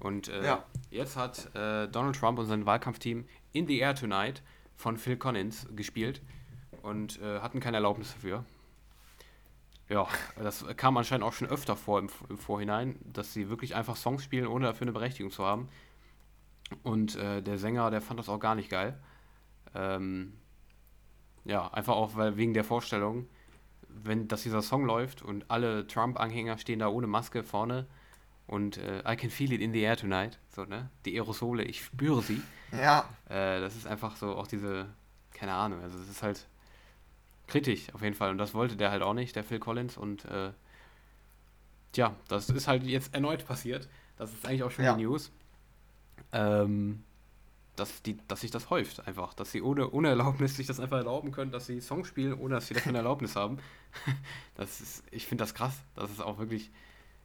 Und äh, Ja. jetzt hat äh, Donald Trump und sein Wahlkampfteam In the Air Tonight von Phil Collins gespielt und äh, hatten keine Erlaubnis dafür. Ja, das kam anscheinend auch schon öfter vor im, im Vorhinein, dass sie wirklich einfach Songs spielen, ohne dafür eine Berechtigung zu haben. Und äh, der Sänger, der fand das auch gar nicht geil. Ähm, ja, einfach auch weil wegen der Vorstellung, wenn dass dieser Song läuft und alle Trump-Anhänger stehen da ohne Maske vorne und äh, I can feel it in the air tonight, so ne, die Aerosole, ich spüre sie. Ja, Äh, das ist einfach so auch diese, keine Ahnung, also es ist halt kritisch auf jeden Fall und das wollte der halt auch nicht, der Phil Collins und äh, tja, das ist halt jetzt erneut passiert. Das ist eigentlich auch schon Ja. die News. Ähm, dass, die, dass sich das häuft einfach, dass sie ohne, ohne Erlaubnis sich das einfach erlauben können, dass sie Songs spielen, ohne dass sie dafür eine Erlaubnis haben. Das ist, ich finde das krass, das ist auch wirklich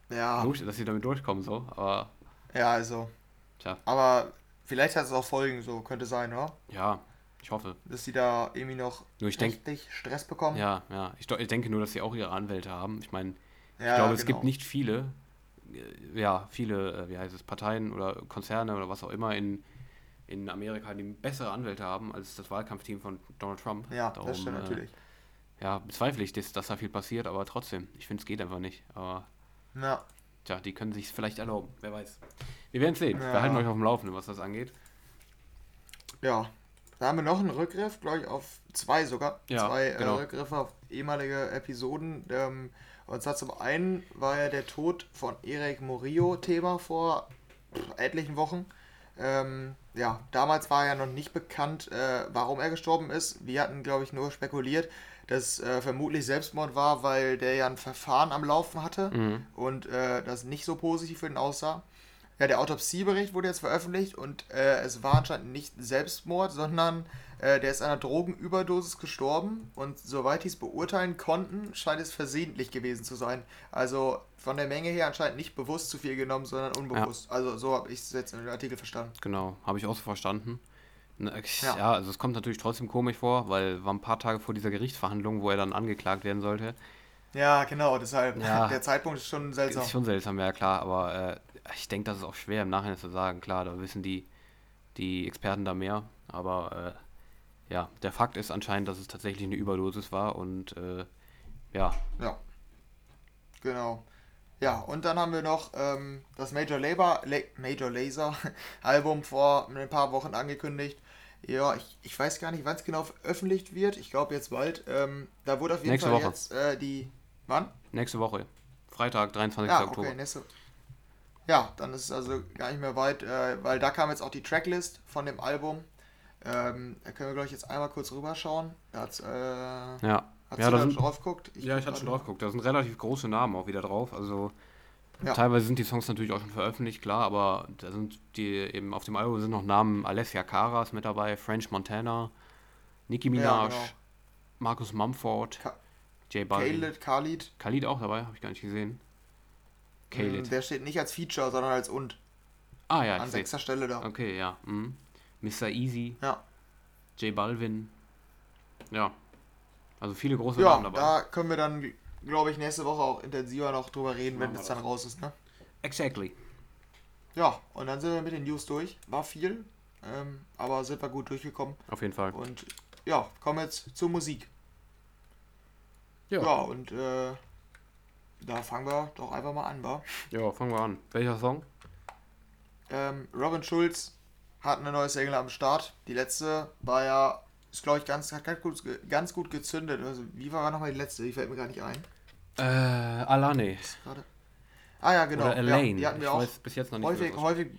ja, gut, dass sie damit durchkommen so, aber ja, also. Tja. Aber vielleicht hat es auch Folgen, so könnte sein, oder? ja, ich hoffe. Dass sie da irgendwie noch Nur ich denke, rechtlich Stress bekommen. ja, ja, ich, ich denke nur, dass sie auch ihre Anwälte haben. Ich meine, Ja, Ich glaube, es genau. gibt nicht viele, äh, ja, viele, äh, wie heißt es, Parteien oder Konzerne oder was auch immer in, in Amerika, die bessere Anwälte haben als das Wahlkampfteam von Donald Trump. Ja, Darum, das stimmt äh, natürlich. Ja, bezweifle ich, dass, dass da viel passiert, aber trotzdem, ich finde, es geht einfach nicht. Aber, Ja, tja, die können sich vielleicht erlauben, wer weiß. Wir werden sehen. Ja. Wir halten euch auf dem Laufenden, was das angeht. ja. Da haben wir noch einen Rückgriff, glaube ich, auf zwei sogar. Ja, zwei genau. äh, Rückgriffe auf ehemalige Episoden. Ähm, und zwar zum einen war ja der Tod von Eric Morillo Thema vor etlichen Wochen. Ähm, ja, damals war ja noch nicht bekannt, äh, warum er gestorben ist. Wir hatten, glaube ich, nur spekuliert, dass äh, vermutlich Selbstmord war, weil der ja ein Verfahren am Laufen hatte Mhm. und äh, das nicht so positiv für ihn aussah. Ja, der Autopsiebericht wurde jetzt veröffentlicht und äh, es war anscheinend nicht Selbstmord, sondern äh, der ist an einer Drogenüberdosis gestorben und soweit die es beurteilen konnten, scheint es versehentlich gewesen zu sein. Also von der Menge her anscheinend nicht bewusst zu viel genommen, sondern unbewusst. Also so habe ich es jetzt in dem Artikel verstanden. Genau, habe ich auch so verstanden. Ne, Ja. Ja. also es kommt natürlich trotzdem komisch vor, weil war ein paar Tage vor dieser Gerichtsverhandlung, wo er dann angeklagt werden sollte. Ja, genau, deshalb. Ja. Der Zeitpunkt ist schon seltsam. Ist schon seltsam, ja klar, aber äh, ich denke, das ist auch schwer im Nachhinein zu sagen. Klar, da wissen die, die Experten da mehr, aber äh, ja, der Fakt ist anscheinend, dass es tatsächlich eine Überdosis war und äh, ja, Ja. Genau. Ja, und dann haben wir noch ähm, das Major Labor, La Major Laser Album vor ein paar Wochen angekündigt. Ja, ich, ich weiß gar nicht, wann es genau veröffentlicht wird. Ich glaube jetzt bald. Ähm, da wurde auf jeden Nächste Fall Woche. jetzt äh, die. Wann? nächste Woche, Freitag, 23. Ja, Oktober. okay, nächste. Ja, dann ist es also gar nicht mehr weit, äh, weil da kam jetzt auch die Tracklist von dem Album. Ähm, da können wir, glaube ich, jetzt einmal kurz rüberschauen. Da hat's, äh, hast Ja, du ja, da da sind, schon drauf geguckt? ja, ich hatte schon drauf geguckt. Da sind relativ große Namen auch wieder drauf. Also Ja. teilweise sind die Songs natürlich auch schon veröffentlicht, klar, aber da sind die eben auf dem Album sind noch Namen Alessia Caras mit dabei, French Montana, Nicki Ja, Minaj, genau. Markus Mumford, Ka- J Balvin. Khalid, Khalid. Khalid auch dabei, habe ich gar nicht gesehen. Mm, Khalid. Der steht nicht als Feature, sondern als und. Ah ja, an sechster Stelle da. Okay, ja. Mhm. Mr. Easy, Ja, J Balvin. Ja. Also viele große ja Namen dabei. da können wir dann, glaube ich, nächste Woche auch intensiver noch drüber reden, wenn es dann raus ist. Ne? Exactly. Ja, und dann sind wir mit den News durch. War viel, ähm, aber sind wir gut durchgekommen. Auf jeden Fall. Und ja, kommen jetzt zur Musik. Ja. Ja, und äh, da fangen wir doch einfach mal an, wa? Ja, fangen wir an. Welcher Song? Ähm, Robin Schulz hat eine neue Single am Start. Die letzte war ja, ist glaube ich ganz, hat ganz gut, ganz gut gezündet. Also, wie war nochmal die letzte? Die fällt mir gar nicht ein. Äh, Alane. Ah ja, genau. Oder Ja, Elaine. die hatten ich wir auch weiß bis jetzt noch nicht. häufig, häufig,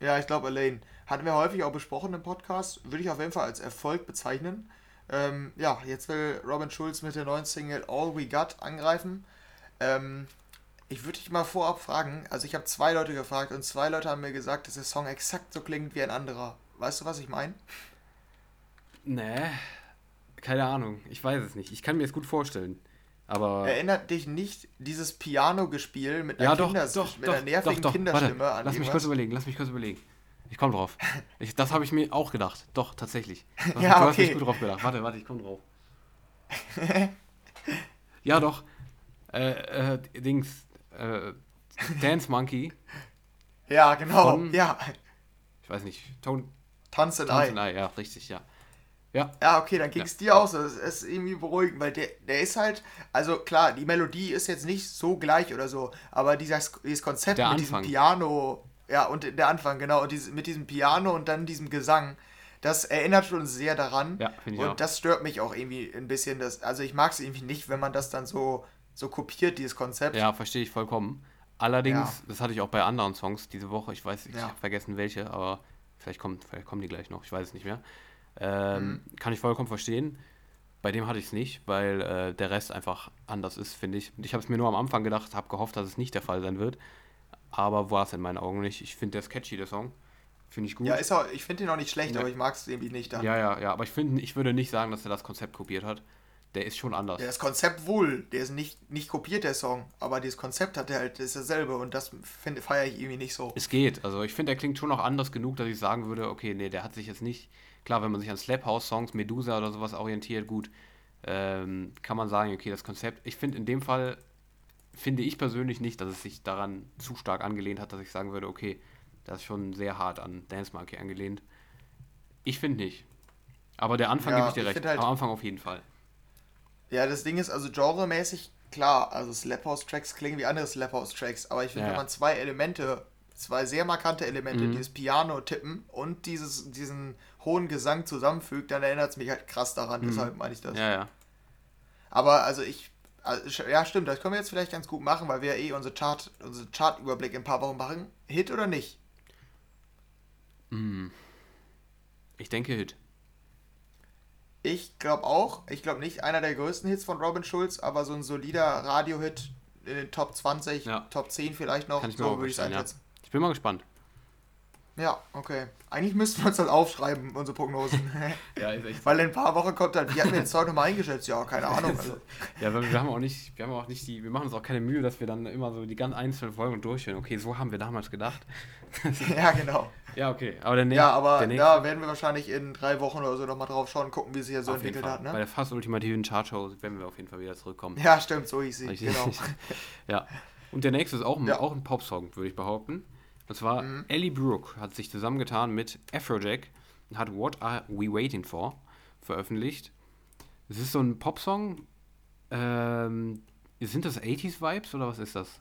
ja, ich glaube Elaine. Hatten wir häufig auch besprochen im Podcast. Würde ich auf jeden Fall als Erfolg bezeichnen. Ähm, ja, jetzt will Robin Schulz mit der neuen Single All We Got angreifen. Ähm, ich würde dich mal vorab fragen, also ich habe zwei Leute gefragt und zwei Leute haben mir gesagt, dass der Song exakt so klingt wie ein anderer. Weißt du, was ich meine? Nee. Keine Ahnung. Ich weiß es nicht. Ich kann mir es gut vorstellen. Aber. Erinnert dich nicht dieses Piano-Gespiel mit einer, ja, doch, Kinders doch, mit doch, einer nervigen. Kinderstimme Warte, an lass mich kurz überlegen, lass mich kurz überlegen. Ich komme drauf. Ich, das habe ich mir auch gedacht. Doch, tatsächlich. Ja, du hast mich okay. gut drauf gedacht. Warte, warte, ich komme drauf. ja, doch. Äh, äh, Dings. Äh, Dance Monkey. Ja, genau. Von, ja. Ich weiß nicht, Tone. Tanzen Tanzen Ei, ja, richtig, ja. Ja. Ja, okay, dann ging es ja. dir auch so. Das ist irgendwie beruhigend, weil der, der ist halt, also klar, die Melodie ist jetzt nicht so gleich oder so, aber dieses, dieses Konzept der mit Anfang. diesem Piano, ja, und der Anfang, genau, und dieses, mit diesem Piano und dann diesem Gesang, das erinnert schon sehr daran. Ja, finde ich Und auch. das stört mich auch irgendwie ein bisschen. Das, also ich mag es irgendwie nicht, wenn man das dann so, so kopiert, dieses Konzept. Ja, verstehe ich vollkommen. Allerdings, ja. das hatte ich auch bei anderen Songs diese Woche, ich weiß, ich ja. habe vergessen welche, aber vielleicht, kommt, vielleicht kommen die gleich noch, ich weiß es nicht mehr. Ähm, mhm. Kann ich vollkommen verstehen. Bei dem hatte ich es nicht, weil äh, der Rest einfach anders ist, finde ich. Ich habe es mir nur am Anfang gedacht, habe gehofft, dass es nicht der Fall sein wird. Aber war es in meinen Augen nicht. Ich finde der sketchy, der Song. Finde ich gut. Ja, ist auch, ich finde ihn auch nicht schlecht, ja. aber ich mag es irgendwie nicht dann. Ja, ja, ja, aber ich finde, ich würde nicht sagen, dass er das Konzept kopiert hat. Der ist schon anders. Ja, das Konzept wohl. Der ist nicht, nicht kopiert, der Song. Aber das Konzept hat er halt, ist dasselbe und das feiere ich irgendwie nicht so. Es geht. Also ich finde, der klingt schon auch anders genug, dass ich sagen würde, okay, nee, der hat sich jetzt nicht Klar, wenn man sich an Slap House Songs, Medusa oder sowas orientiert, gut, ähm, kann man sagen, okay, das Konzept. Ich finde in dem Fall, finde ich persönlich nicht, dass es sich daran zu stark angelehnt hat, dass ich sagen würde, okay, das ist schon sehr hart an Dance Monkey angelehnt. Ich finde nicht. Aber der Anfang ja, gebe ich dir recht. Halt, Am Anfang auf jeden Fall. Ja, das Ding ist also genremäßig, klar, also Slap House Tracks klingen wie andere Slap House Tracks, aber ich finde, ja, wenn man zwei Elemente zwei sehr markante Elemente, mhm. dieses Piano-Tippen und dieses, diesen hohen Gesang zusammenfügt, dann erinnert es mich halt krass daran. Mhm. Deshalb meine ich das. Ja, ja. Aber also ich, also, ja stimmt, das können wir jetzt vielleicht ganz gut machen, weil wir ja eh unsere Chart, unsere Chart-Überblick in ein paar Wochen machen. Hit oder nicht? Mhm. Ich denke Hit. Ich glaube auch. Ich glaube nicht einer der größten Hits von Robin Schulz, aber so ein solider Radio-Hit in den Top 20, ja. Top 10 vielleicht noch. Kann ich so würde ich es einschätzen. Ja bin mal gespannt. Ja, okay. Eigentlich müssten wir uns das aufschreiben, unsere Prognosen. ja, ist echt. Weil in ein paar Wochen kommt dann, wie hatten wir den Song nochmal eingeschätzt? Ja, keine Ahnung. Also. ja, wir haben auch nicht, wir haben auch nicht die, wir machen uns auch keine Mühe, dass wir dann immer so die ganz einzelnen Folgen durchführen. Okay, so haben wir damals gedacht. ja, genau. Ja, okay. Aber der nächste, ja, aber da werden wir wahrscheinlich in drei Wochen oder so nochmal drauf schauen, gucken, wie sich hier so entwickelt hat. Ne? Bei der fast ultimativen Chartshow werden wir auf jeden Fall wieder zurückkommen. Ja, stimmt, so hieß sie. Genau. ja. Und der nächste ist auch ein, ja. auch ein Popsong, würde ich behaupten. Und zwar mhm. Ellie Brooke hat sich zusammengetan mit Afrojack und hat What Are We Waiting For veröffentlicht. Es ist so ein Popsong. Ähm, sind das 80s-Vibes oder was ist das?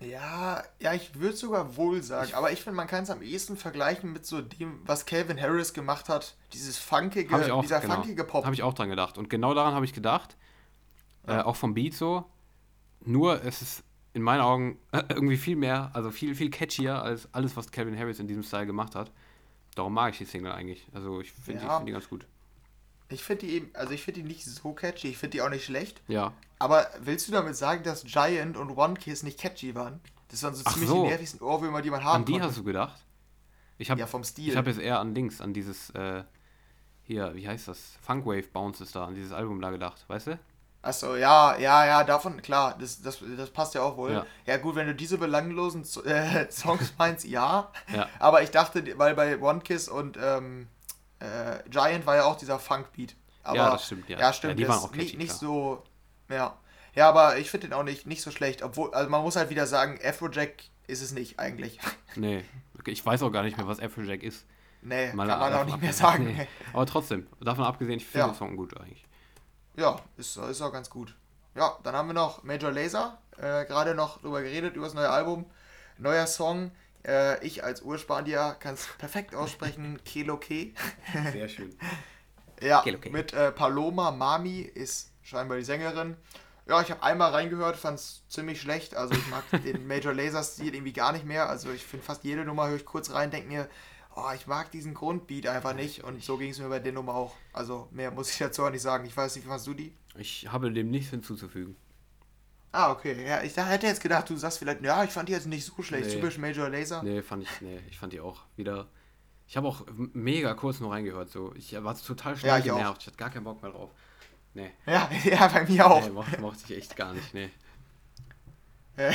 Ja, ja, ich würde sogar wohl sagen, aber ich finde, man kann es am ehesten vergleichen mit so dem, was Calvin Harris gemacht hat. Dieses funkige, auch, dieser genau. funkige Pop. Habe ich auch dran gedacht. Und genau daran habe ich gedacht. Ja. Äh, auch vom Beat so. Nur es ist in meinen Augen äh, irgendwie viel mehr, also viel, viel catchier als alles, was Calvin Harris in diesem Style gemacht hat. Darum mag ich die Single eigentlich. Also ich finde ja. die, find die ganz gut. Ich finde die eben, also ich finde die nicht so catchy, ich finde die auch nicht schlecht. Ja. Aber willst du damit sagen, dass Giant und One Kiss nicht catchy waren? Das waren so Ach ziemlich so. die nervigsten Ohrwürmer, die man haben An die konnte. hast du gedacht? Ich hab, ja, vom Stil. Ich habe jetzt eher an Links, an dieses, äh, hier, wie heißt das? Funkwave Bounces da, an dieses Album da gedacht, weißt du? Achso, ja, ja, ja, davon, klar, das, das, das passt ja auch wohl. Ja, ja gut, wenn du diese belanglosen äh, Songs meinst, ja. ja. Aber ich dachte, weil bei One Kiss und ähm, äh, Giant war ja auch dieser Funk-Beat. ja, das stimmt, ja. Ja, stimmt, ja, die waren auch catchy, nicht, nicht so, ja. Ja, aber ich finde den auch nicht, nicht so schlecht, obwohl, also man muss halt wieder sagen, Afrojack ist es nicht eigentlich. Nee, ich weiß auch gar nicht mehr, was Afrojack ist. Nee, Mal kann man auch nicht mehr sagen. Nee. Aber trotzdem, davon abgesehen, ich finde den Song gut eigentlich. Ja, ist, ist auch ganz gut. Ja, dann haben wir noch Major Laser, äh, gerade noch drüber geredet, über das neue Album. Neuer Song. Äh, ich als Urspanier kann es perfekt aussprechen, Keloke. Sehr schön. ja, Keloke. mit äh, Paloma Mami ist scheinbar die Sängerin. Ja, ich habe einmal reingehört, fand es ziemlich schlecht. Also ich mag den Major Laser Stil irgendwie gar nicht mehr. Also ich finde fast jede Nummer höre ich kurz rein, denke mir, oh, ich mag diesen Grundbeat einfach nicht. Und so ging es mir bei der Nummer auch. Also mehr muss ich dazu auch nicht sagen. Ich weiß nicht, wie fandest du die? Ich habe dem nichts hinzuzufügen. Ah, okay. Ja, ich hätte jetzt gedacht, du sagst vielleicht, ja, ich fand die jetzt nicht so schlecht. Nee. Typisch Major Laser. Nee, fand ich, nee, ich fand die auch wieder. Ich habe auch mega kurz nur reingehört. So. Ich war total schnell ja, ich genervt. Auch. Ich hatte gar keinen Bock mehr drauf. Nee. Ja, ja bei mir auch. Nee, mochte, mochte ich echt gar nicht, nee.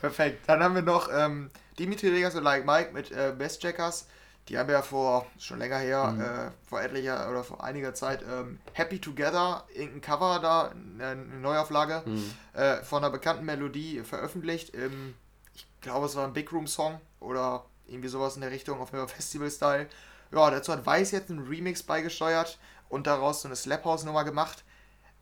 Perfekt. Dann haben wir noch ähm, Dimitri Vegas und Like Mike mit äh, Best Jackers. Die haben ja vor, schon länger her, mhm. äh, vor etlicher oder vor einiger Zeit ähm, Happy Together, irgendein Cover da, eine Neuauflage mhm. äh, von einer bekannten Melodie veröffentlicht. Im, ich glaube, es war ein Big Room Song oder irgendwie sowas in der Richtung, auf jeden Festival-Style. Ja, dazu hat Weiß jetzt einen Remix beigesteuert und daraus so eine Slap House Nummer gemacht.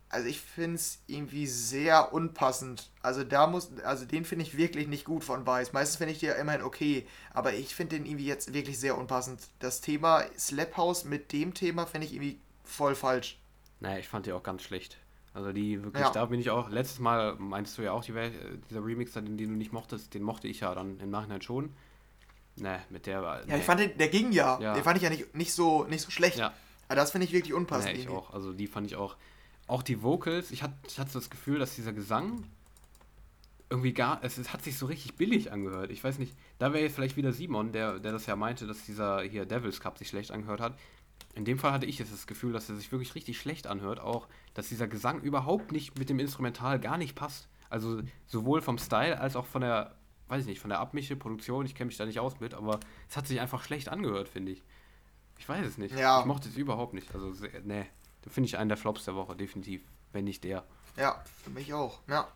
Also ich finde es irgendwie sehr unpassend. Also da muss, also den finde ich wirklich nicht gut von Weiß. Meistens finde ich die ja immerhin okay, aber ich finde den irgendwie jetzt wirklich sehr unpassend. Das Thema Slap House mit dem Thema finde ich irgendwie voll falsch. Naja, ich fand die auch ganz schlecht. Also die wirklich, ja. da bin ich auch, letztes Mal meinst du ja auch, die, dieser Remix, den, den du nicht mochtest, den mochte ich ja dann im Nachhinein schon. Ne, mit der war. Ja, ich fand den, der ging ja. ja. Den fand ich ja nicht, nicht, so, nicht so schlecht. Ja. Aber das finde ich wirklich unpassend. Nee, ich auch. Also die fand ich auch. Auch die Vocals, ich hatte, ich hatte das Gefühl, dass dieser Gesang irgendwie gar. Es, es hat sich so richtig billig angehört. Ich weiß nicht, da wäre jetzt vielleicht wieder Simon, der, der das ja meinte, dass dieser hier Devils Cup sich schlecht angehört hat. In dem Fall hatte ich jetzt das Gefühl, dass er sich wirklich richtig schlecht anhört. Auch, dass dieser Gesang überhaupt nicht mit dem Instrumental gar nicht passt. Also sowohl vom Style als auch von der weiß ich nicht, von der Abmische, Produktion, ich kenne mich da nicht aus mit, aber es hat sich einfach schlecht angehört, finde ich. Ich weiß es nicht. Ja. Ich mochte es überhaupt nicht. Also, ne, da finde ich einen der Flops der Woche, definitiv. Wenn nicht der. Ja, für mich auch. Ja.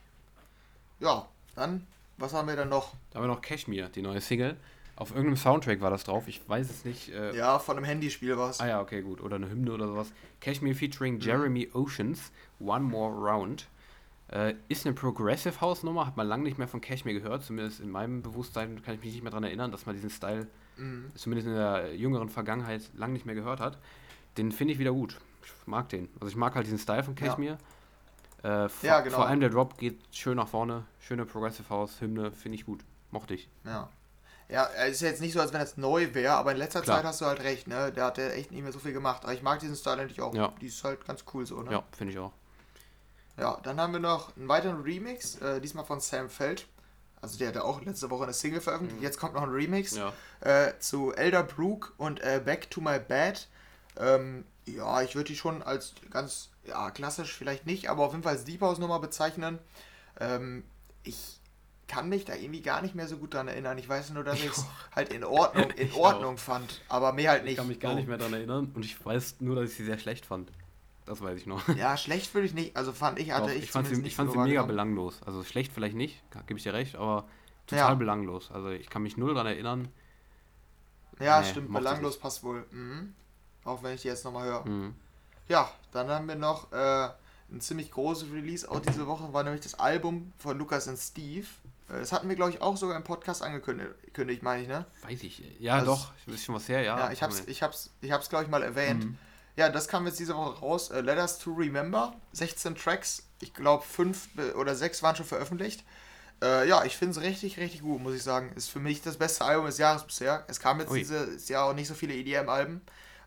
Ja, dann, was haben wir dann noch? Da haben wir noch Cashmere, die neue Single. Auf irgendeinem Soundtrack war das drauf, ich weiß es nicht. Äh ja, von einem Handyspiel war es. Ah ja, okay, gut. Oder eine Hymne oder sowas. Cashmere featuring mhm. Jeremy Oceans, One More Round. Äh, ist eine Progressive House Nummer, hat man lange nicht mehr von Cashmere gehört, zumindest in meinem Bewusstsein kann ich mich nicht mehr daran erinnern, dass man diesen Style mhm. zumindest in der jüngeren Vergangenheit lange nicht mehr gehört hat. Den finde ich wieder gut. Ich mag den. Also ich mag halt diesen Style von Cashmere. Ja. Äh, vor, ja, genau. vor allem der Drop geht schön nach vorne, schöne Progressive House, Hymne, finde ich gut. Mochte ich. Ja. Ja, es ist jetzt nicht so, als wenn es neu wäre, aber in letzter Klar. Zeit hast du halt recht, ne? Der hat ja echt nicht mehr so viel gemacht. Aber ich mag diesen Style eigentlich auch. Ja. Die ist halt ganz cool so, ne? Ja, finde ich auch. Ja, dann haben wir noch einen weiteren Remix, äh, diesmal von Sam Feld. Also der hat ja auch letzte Woche eine Single veröffentlicht. Mhm. Jetzt kommt noch ein Remix ja. äh, zu Elder Brook und äh, Back to My Bed. Ähm, ja, ich würde die schon als ganz ja, klassisch vielleicht nicht, aber auf jeden Fall als Deep House Nummer bezeichnen. Ähm, ich kann mich da irgendwie gar nicht mehr so gut dran erinnern. Ich weiß nur, dass ich es halt in Ordnung, in Ordnung fand, aber mehr halt nicht. Ich kann mich gar nicht mehr daran erinnern und ich weiß nur, dass ich sie sehr schlecht fand. Das weiß ich noch. Ja, schlecht würde ich nicht. Also fand ich, hatte Doch, ich. Ich fand sie, ich fand sie mega belanglos. Also schlecht vielleicht nicht, gebe ich dir recht, aber total ja. belanglos. Also ich kann mich null daran erinnern. Ja, nee, stimmt, belanglos passt wohl. Mhm. Auch wenn ich die jetzt nochmal höre. Mhm. Ja, dann haben wir noch äh, ein ziemlich großes Release auch diese Woche, war nämlich das Album von Lukas und Steve. Äh, das hatten wir, glaube ich, auch sogar im Podcast angekündigt, meine ich, ne? Weiß ich. Ja, also, doch. Ich weiß schon was her, ja. Ja, ich hab's, ich hab's, ich hab's, glaube ich, mal erwähnt. Mhm. Ja, das kam jetzt diese Woche raus. Uh, Let Us to Remember. 16 Tracks. Ich glaube, 5 oder 6 waren schon veröffentlicht. Uh, ja, ich finde es richtig, richtig gut, muss ich sagen. Ist für mich das beste Album des Jahres bisher. Es kam jetzt Ui. dieses Jahr auch nicht so viele EDM-Alben,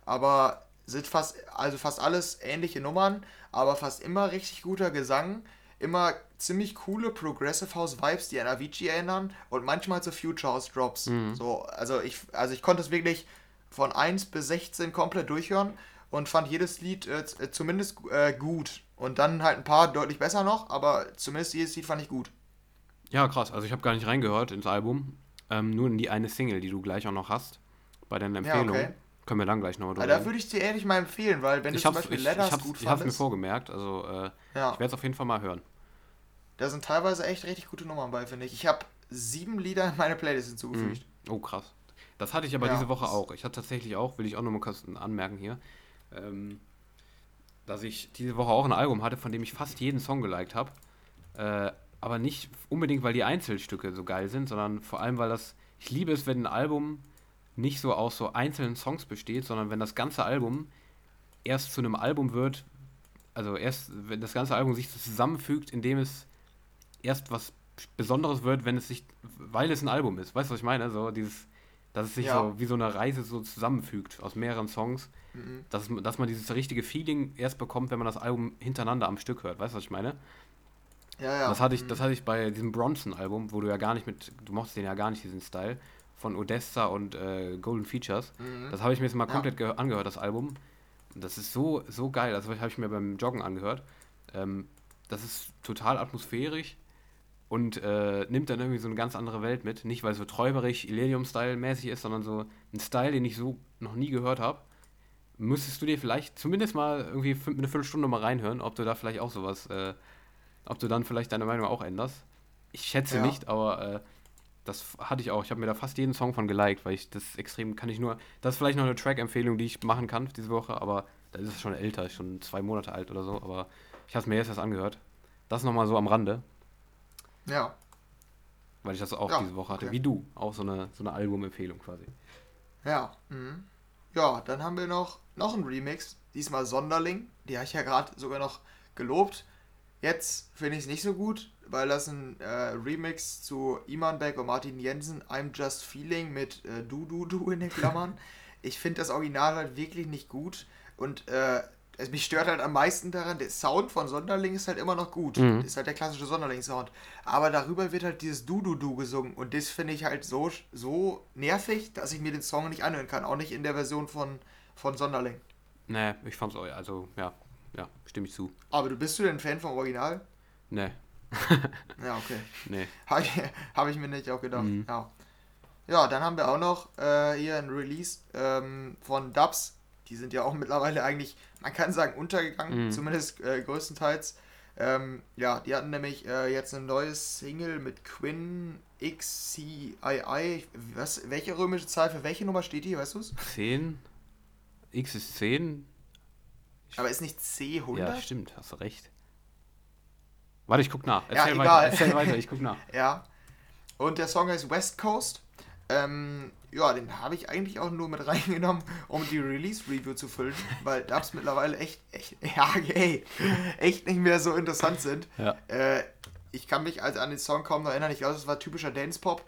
aber sind fast, also fast alles ähnliche Nummern, aber fast immer richtig guter Gesang. Immer ziemlich coole Progressive House Vibes, die an Avicii erinnern und manchmal so Future House Drops. Mhm. So, also ich, also ich konnte es wirklich von 1 bis 16 komplett durchhören und fand jedes Lied äh, äh, zumindest äh, gut. Und dann halt ein paar deutlich besser noch, aber zumindest jedes Lied fand ich gut. Ja, krass. Also ich habe gar nicht reingehört ins Album. Ähm, nur in die eine Single, die du gleich auch noch hast. Bei deiner Empfehlung. Ja, okay. Können wir dann gleich nochmal drüber Da würde ich dir ehrlich mal empfehlen, weil wenn ich du zum Beispiel ich, Letters ich gut fandest... Ich habe mir vorgemerkt, also äh, ja. ich werde es auf jeden Fall mal hören. Da sind teilweise echt richtig gute Nummern bei, finde ich. Ich habe sieben Lieder in meine Playlist hinzugefügt. Mhm. Oh, krass. Das hatte ich aber ja, diese Woche auch. Ich hatte tatsächlich auch, will ich auch nochmal kurz anmerken hier, ähm, dass ich diese Woche auch ein Album hatte, von dem ich fast jeden Song geliked habe. Äh, aber nicht unbedingt, weil die Einzelstücke so geil sind, sondern vor allem, weil das. Ich liebe es, wenn ein Album nicht so aus so einzelnen Songs besteht, sondern wenn das ganze Album erst zu einem Album wird, also erst, wenn das ganze Album sich so zusammenfügt, indem es erst was Besonderes wird, wenn es sich, weil es ein Album ist. Weißt du, was ich meine? So dieses, dass es sich ja. so wie so eine Reise so zusammenfügt aus mehreren Songs, mhm. dass, dass man dieses richtige Feeling erst bekommt, wenn man das Album hintereinander am Stück hört. Weißt du, was ich meine? Ja, ja. Das hatte ich, mhm. das hatte ich bei diesem Bronson-Album, wo du ja gar nicht mit, du mochtest den ja gar nicht, diesen Style, von Odessa und äh, Golden Features. Mhm. Das habe ich mir jetzt mal komplett ja. angehört, das Album. Das ist so, so geil. Das habe ich mir beim Joggen angehört. Ähm, das ist total atmosphärisch und äh, nimmt dann irgendwie so eine ganz andere Welt mit. Nicht, weil es so träuberisch, Illenium-Style-mäßig ist, sondern so ein Style, den ich so noch nie gehört habe. Müsstest du dir vielleicht zumindest mal irgendwie eine Viertelstunde mal reinhören, ob du da vielleicht auch sowas, äh, ob du dann vielleicht deine Meinung auch änderst. Ich schätze ja. nicht, aber äh, Das hatte ich auch. Ich habe mir da fast jeden Song von geliked, weil ich das extrem kann ich nur. Das ist vielleicht noch eine Track-Empfehlung, die ich machen kann diese Woche, aber da ist es schon älter, schon zwei Monate alt oder so. Aber ich habe es mir jetzt erst angehört. Das nochmal so am Rande. Ja. Weil ich das auch Ja, diese Woche hatte. okay. Wie du. Auch so eine, so eine Albumempfehlung quasi. Ja. Mhm. Ja, dann haben wir noch, noch einen Remix. Diesmal Sonderling. Die habe ich ja gerade sogar noch gelobt. Jetzt finde ich es nicht so gut, weil das ein äh, Remix zu Iman Beck und Martin Jensen, I'm Just Feeling mit äh, Du Du Du in den Klammern. ich finde das Original halt wirklich nicht gut und äh, es mich stört halt am meisten daran, der Sound von Sonderling ist halt immer noch gut. Mhm. Ist halt der klassische Sonderling-Sound. Aber darüber wird halt dieses Du Du Du gesungen und das finde ich halt so, so nervig, dass ich mir den Song nicht anhören kann. Auch nicht in der Version von, von Sonderling. Nee, ich fand's auch, also, ja, ja, stimme ich zu. Aber du bist du denn Fan vom Original? Nee, Ja, okay. nee. Habe ich, hab ich mir nicht auch gedacht. Mhm. Ja. ja, dann haben wir auch noch äh, hier ein Release ähm, von Dubs. Die sind ja auch mittlerweile eigentlich, man kann sagen, untergegangen, Mhm. zumindest äh, größtenteils. Ähm, ja, die hatten nämlich äh, jetzt ein neues Single mit Quinn XCII. Was, welche römische Zahl für welche Nummer steht die, weißt du es? 10? X ist 10? Aber ist nicht C100? Ja, stimmt, hast du recht. Warte, ich guck nach. Ja, Erzähl egal. weiter, erzähl weiter, ich guck nach. Ja. Und der Song heißt West Coast. Ähm, ja, den habe ich eigentlich auch nur mit reingenommen, um die Release-Review zu füllen, weil Dubs mittlerweile echt, echt, ja, ey, echt nicht mehr so interessant sind. Ja. Äh, ich kann mich also an den Song kaum noch erinnern. Ich glaube, es war typischer Dance-Pop.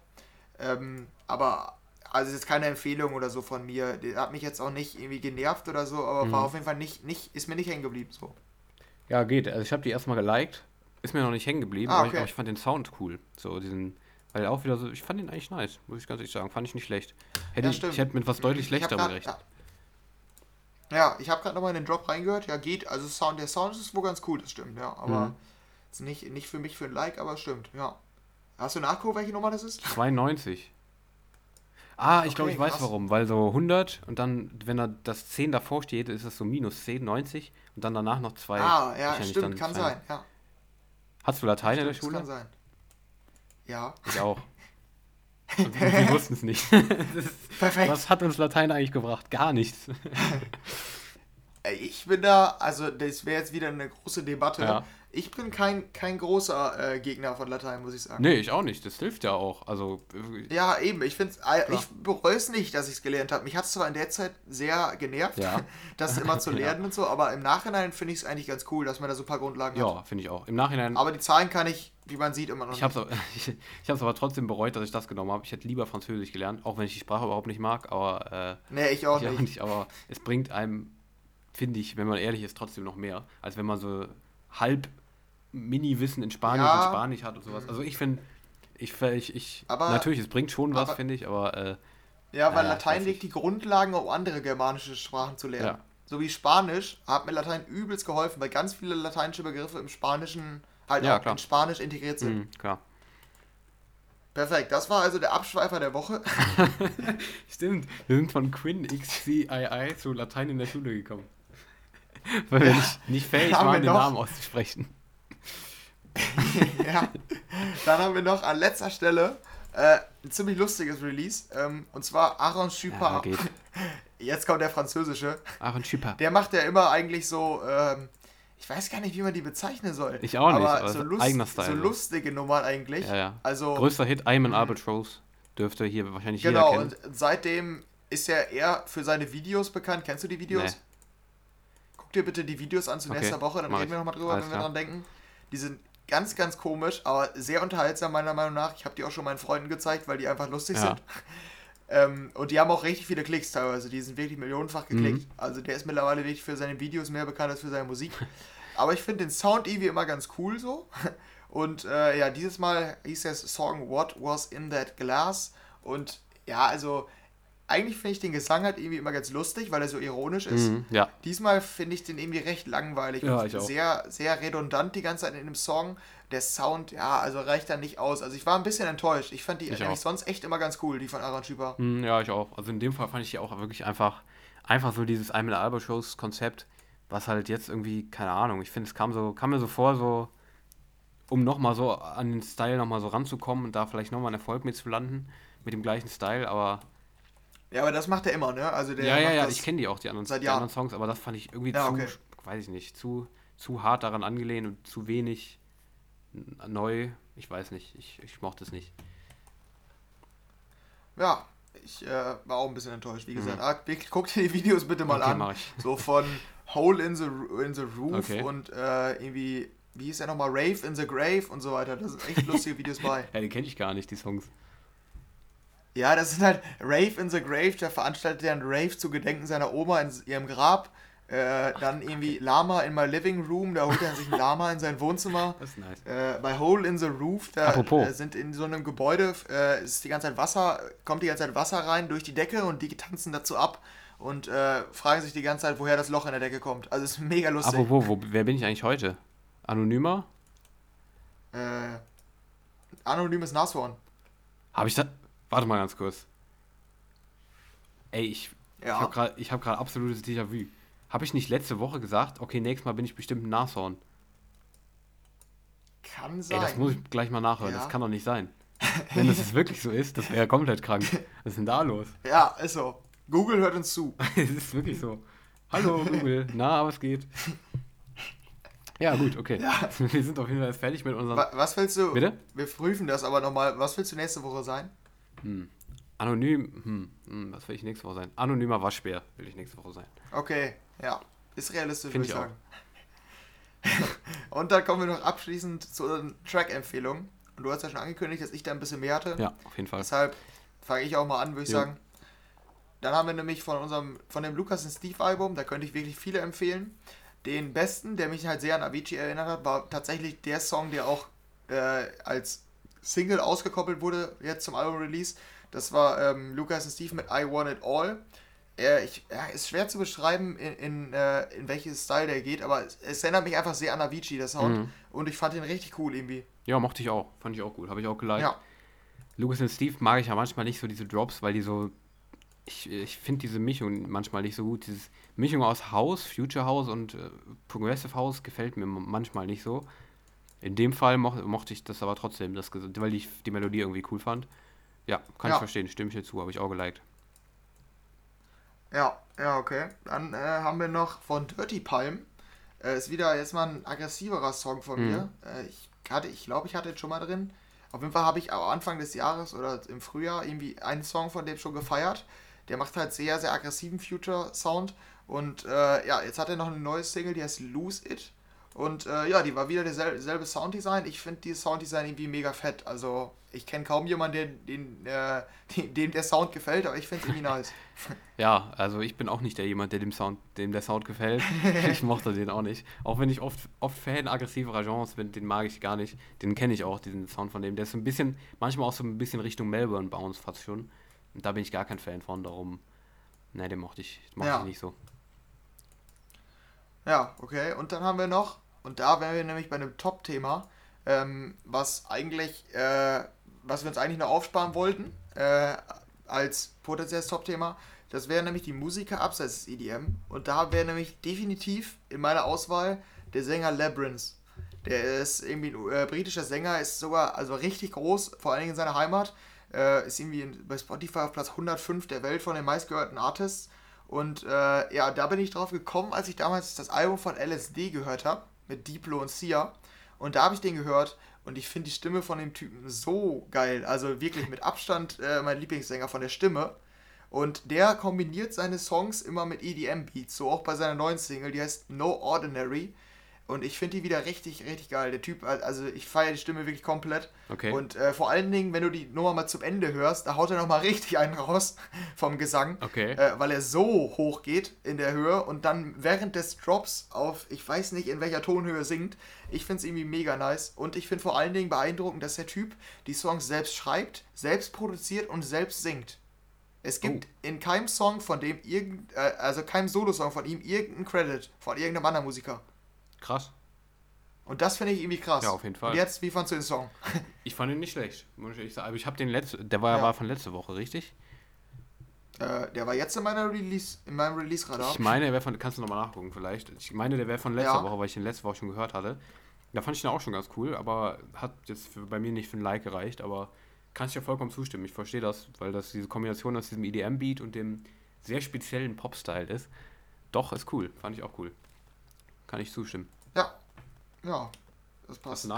Ähm, aber, also ist jetzt keine Empfehlung oder so von mir. Der hat mich jetzt auch nicht irgendwie genervt oder so, aber war Mhm. auf jeden Fall nicht, nicht, ist mir nicht hängen geblieben. So. Ja, geht. Also ich habe die erstmal geliked. Ist mir noch nicht hängen geblieben, Ah, aber, ich, okay. aber ich fand den Sound cool. So diesen, weil auch wieder so, ich fand den eigentlich nice, muss ich ganz ehrlich sagen. Fand ich nicht schlecht. Hätte Ja, ich, ich hätte mit was deutlich schlechterem grad- gerechnet. Ja, ja ich habe gerade nochmal in den Drop reingehört. Ja, geht. Also Sound, der Sound ist wohl ganz cool, das stimmt, ja. Aber Mhm. ist nicht, nicht für mich für ein Like, aber stimmt, ja. Hast du nachgeguckt, welche Nummer das ist? 92. Ah, ich glaube, Okay, ich weiß krass. warum. Weil so 100 und dann, wenn da das 10 davor steht, ist das so minus 10, 90 und dann danach noch zwei. ah, ja, stimmt, kann zwei. sein, ja. Hast du Latein in der Stimmt, Schule? das kann sein. Ja, Ich auch. Und wir wussten es nicht. Ist- perfekt. Was hat uns Latein eigentlich gebracht? Gar nichts. Ich bin da, also das wäre jetzt wieder eine große Debatte. Ja. Ich bin kein, kein großer äh, Gegner von Latein, muss ich sagen. Nee, ich auch nicht. Das hilft ja auch. Also, äh, Ja, eben. Ich Klar. ich bereue es nicht, dass ich es gelernt habe. Mich hat es zwar in der Zeit sehr genervt, Ja. das immer zu Ja. lernen und so, aber im Nachhinein finde ich es eigentlich ganz cool, dass man da so ein paar Grundlagen hat. ja, finde ich auch. Im Nachhinein, Aber die Zahlen kann ich, wie man sieht, immer noch ich habe es ich, ich hab's aber trotzdem bereut, dass ich das genommen habe. Ich hätte lieber Französisch gelernt, auch wenn ich die Sprache überhaupt nicht mag. Aber, äh, Nee, ich auch ich nicht. nicht. Aber es bringt einem, finde ich, wenn man ehrlich ist, trotzdem noch mehr, als wenn man so halb Mini-Wissen in Spanisch Ja. und Spanisch hat und sowas. Also ich finde, ich, ich, ich Aber- natürlich, es bringt schon was, finde ich, aber äh, Ja, weil Ja, Latein legt die Grundlagen, um andere germanische Sprachen zu lernen. Ja. So wie Spanisch hat mir Latein übelst geholfen, weil ganz viele lateinische Begriffe im Spanischen halt Ja, auch klar. in Spanisch integriert sind. mh, klar. Perfekt, das war also der Abschweifer der Woche. Stimmt, wir sind von Quinn XCII zu Latein in der Schule gekommen. Weil wir nicht, nicht fähig waren, den? Namen auszusprechen. ja. Dann haben wir noch an letzter Stelle äh, ein ziemlich lustiges Release. Ähm, und zwar Aaron Ja, Schupar. geht. Jetzt kommt der französische. Aaron Schipper. Der macht ja immer eigentlich so, ähm, ich weiß gar nicht, wie man die bezeichnen soll. Ich auch nicht, aber so, lust, eigener Style, so so. lustige Nummern eigentlich. Ja, ja. Also, Größter Hit, I'm an Albatross. Dürfte hier wahrscheinlich genau, jeder und kennen. seitdem ist er eher für seine Videos bekannt. Kennst du die Videos? Nee. Guck dir bitte die Videos an zu Okay, nächster Woche, dann reden wir nochmal drüber, Alles wenn wir klar. dran denken. Die sind ganz, ganz komisch, aber sehr unterhaltsam meiner Meinung nach. Ich habe die auch schon meinen Freunden gezeigt, weil die einfach lustig Ja. sind. Ähm, und die haben auch richtig viele Klicks teilweise. Die sind wirklich millionenfach geklickt. Mhm. Also der ist mittlerweile wirklich für seine Videos mehr bekannt als für seine Musik. Aber ich finde den Sound irgendwie immer ganz cool so. Und äh, ja, dieses Mal hieß der Song What Was in That Glass. Und ja, also eigentlich finde ich den Gesang halt irgendwie immer ganz lustig, weil er so ironisch ist. Mhm, ja, Diesmal finde ich den irgendwie recht langweilig Ja, und ich auch. sehr, sehr redundant die ganze Zeit in dem Song. Der Sound, ja, also reicht da nicht aus. Also ich war ein bisschen enttäuscht. Ich fand die Ich eigentlich auch. sonst echt immer ganz cool, die von Aaron Schüper. Mhm, ja, ich auch. Also in dem Fall fand ich die auch wirklich einfach, einfach so dieses I'm an Albatross Konzept, was halt jetzt irgendwie, keine Ahnung, ich finde, es kam so, kam mir so vor, so um nochmal so an den Style nochmal so ranzukommen und da vielleicht nochmal einen Erfolg mit zu landen, mit dem gleichen Style, aber. Ja, aber das macht er immer, ne? Also der ja, ja, ja, das ich kenne die auch, die anderen, die anderen Songs, aber das fand ich irgendwie Ja, zu, okay. weiß ich nicht, zu, zu hart daran angelehnt und zu wenig neu. Ich weiß nicht, ich, ich mochte es nicht. Ja, ich äh, war auch ein bisschen enttäuscht, wie gesagt. Ah, wirklich, guck dir die Videos bitte mal Mhm. Okay, an. So von Hole in the, in the Roof Okay. und äh, irgendwie, wie hieß der nochmal? Rave in the Grave und so weiter. Da sind echt lustige Videos bei. Ja, die kenne ich gar nicht, die Songs. Ja, das sind halt Rave in the Grave, da veranstaltet er einen Rave zu Gedenken seiner Oma in ihrem Grab. Äh, dann irgendwie Lama in my living room, da holt er sich ein Lama in sein Wohnzimmer. Das ist nice. Äh, bei Hole in the Roof, da Apropos. äh, sind in so einem Gebäude, äh, ist die ganze Zeit Wasser, kommt die ganze Zeit Wasser rein durch die Decke und die tanzen dazu ab und äh, fragen sich die ganze Zeit, woher das Loch in der Decke kommt. Also ist mega lustig. Apropos, wo, wer bin ich eigentlich heute? Anonymer? Äh, anonymes Nashorn. Habe ich da. Warte mal ganz kurz. Ey, ich, ich Ja. habe gerade ich hab absolutes Déjà-vu. Habe ich nicht letzte Woche gesagt, okay, nächstes Mal bin ich bestimmt ein Nashorn? Kann sein. Ey, das muss ich gleich mal nachhören. Ja. Das kann doch nicht sein. Wenn das jetzt wirklich so ist, das wäre ja komplett krank. Was ist denn da los? Ja, ist so. Google hört uns zu. Es ist wirklich so. Hallo Google, na, aber es geht. Ja, gut, okay. Ja. Wir sind auf jeden Fall fertig mit unserem. Wa- Was willst du? Bitte? Wir prüfen das aber nochmal. Was willst du nächste Woche sein? Hm. Anonym. Hm, hm, was will ich nächste Woche sein? Anonymer Waschbär will ich nächste Woche sein. Okay, ja. Ist realistisch, würde ich ich sagen. Und dann kommen wir noch abschließend zu unseren Track-Empfehlungen. Und du hast ja schon angekündigt, dass ich da ein bisschen mehr hatte. Ja, auf jeden Fall. Deshalb fange ich auch mal an, würde ich Jo. sagen. Dann haben wir nämlich von unserem, von dem Lukas und Steve Album, da könnte ich wirklich viele empfehlen. Den besten, der mich halt sehr an Avicii erinnert hat, war tatsächlich der Song, der auch äh, als Single ausgekoppelt wurde, jetzt zum Album-Release. Das war ähm, Lukas und Steve mit I Want It All. Äh, ich, ja, ist schwer zu beschreiben, in, in, äh, in welches Style der geht, aber es, es erinnert mich einfach sehr an Avicii, der Sound. Mhm. Und ich fand ihn richtig cool irgendwie. Ja, mochte ich auch. Fand ich auch gut. Habe ich auch geliked. Ja, Lucas und Steve mag ich ja manchmal nicht so diese Drops, weil die so. Ich, ich finde diese Mischung manchmal nicht so gut. Diese Mischung aus House, Future House und äh, Progressive House gefällt mir manchmal nicht so. In dem Fall moch, mochte ich das aber trotzdem, das, weil ich die Melodie irgendwie cool fand. Ja, kann Ja. ich verstehen, stimme ich dir zu, habe ich auch geliked. Ja, ja, okay. Dann äh, haben wir noch von Dirty Palm. Äh, ist wieder jetzt mal ein aggressiverer Song von Mhm. mir. Äh, ich hatte, ich glaube, ich hatte den schon mal drin. Auf jeden Fall habe ich am Anfang des Jahres oder im Frühjahr irgendwie einen Song von dem schon gefeiert. Der macht halt sehr, sehr aggressiven Future-Sound. Und äh, ja, jetzt hat er noch eine neue Single, die heißt Lose It. Und äh, ja, die war wieder derselbe selbe Sounddesign. Ich finde dieses Sounddesign irgendwie mega fett. Also ich kenne kaum jemanden, der, den, äh, dem, dem der Sound gefällt, aber ich finde es irgendwie nice. Ja, also ich bin auch nicht der jemand, der dem Sound, dem der Sound gefällt. ich mochte den auch nicht. Auch wenn ich oft, oft Fan aggressiverer Genres bin, den mag ich gar nicht. Den kenne ich auch, diesen Sound von dem. Der ist so ein bisschen, manchmal auch so ein bisschen Richtung Melbourne Bounce fast schon. Und da bin ich gar kein Fan von, darum. Ne, den mochte ich, mochte Ja. ich nicht so. Ja, okay. Und dann haben wir noch, und da wären wir nämlich bei einem Top-Thema, ähm, was eigentlich, äh, was wir uns eigentlich noch aufsparen wollten, äh, als potenzielles Top-Thema. Das wäre nämlich die Musiker abseits des EDM. Und da wäre nämlich definitiv in meiner Auswahl der Sänger Labyrinth. Der ist irgendwie ein äh, britischer Sänger, ist sogar also richtig groß, vor allen Dingen in seiner Heimat. Äh, ist irgendwie in, bei Spotify auf Platz 105 der Welt von den meistgehörten Artists. Und äh, ja, da bin ich drauf gekommen, als ich damals das Album von LSD gehört habe, mit Diplo und Sia. Und da habe ich den gehört und ich finde die Stimme von dem Typen so geil. Also wirklich mit Abstand äh, mein Lieblingssänger von der Stimme. Und der kombiniert seine Songs immer mit EDM-Beats, so auch bei seiner neuen Single, die heißt No Ordinary. Und ich finde die wieder richtig, richtig geil. Der Typ, also ich feiere die Stimme wirklich komplett. Okay. Und äh, vor allen Dingen, wenn du die Nummer mal zum Ende hörst, da haut er nochmal richtig einen raus vom Gesang. Okay. Äh, weil er so hoch geht in der Höhe und dann während des Drops auf, ich weiß nicht in welcher Tonhöhe singt. Ich finde es irgendwie mega nice. Und ich finde vor allen Dingen beeindruckend, dass der Typ die Songs selbst schreibt, selbst produziert und selbst singt. Es gibt in keinem Song von dem irgend, äh, also keinem Solosong von ihm irgendeinen Credit von irgendeinem anderen Musiker. Krass. Und das finde ich irgendwie krass. Ja, auf jeden Fall. Und jetzt, wie fandst du den Song? Ich fand ihn nicht schlecht, muss ich ehrlich sagen. Aber ich habe den letzte, der war, Ja. war von letzter Woche, richtig? Äh, der war jetzt in meiner Release, in meinem Release-Radar. Ich meine, der wäre von, kannst du nochmal nachgucken vielleicht. Ich meine, der wäre von letzter Ja. Woche, weil ich den letzte Woche schon gehört hatte. Da fand ich ihn auch schon ganz cool, aber hat jetzt für, bei mir nicht für ein Like gereicht, aber kann ich ja vollkommen zustimmen. Ich verstehe das, weil das diese Kombination aus diesem EDM-Beat und dem sehr speziellen Pop-Style ist. Doch, ist cool. Fand ich auch cool. Kann ich zustimmen. Ja. Ja. Das passt äh,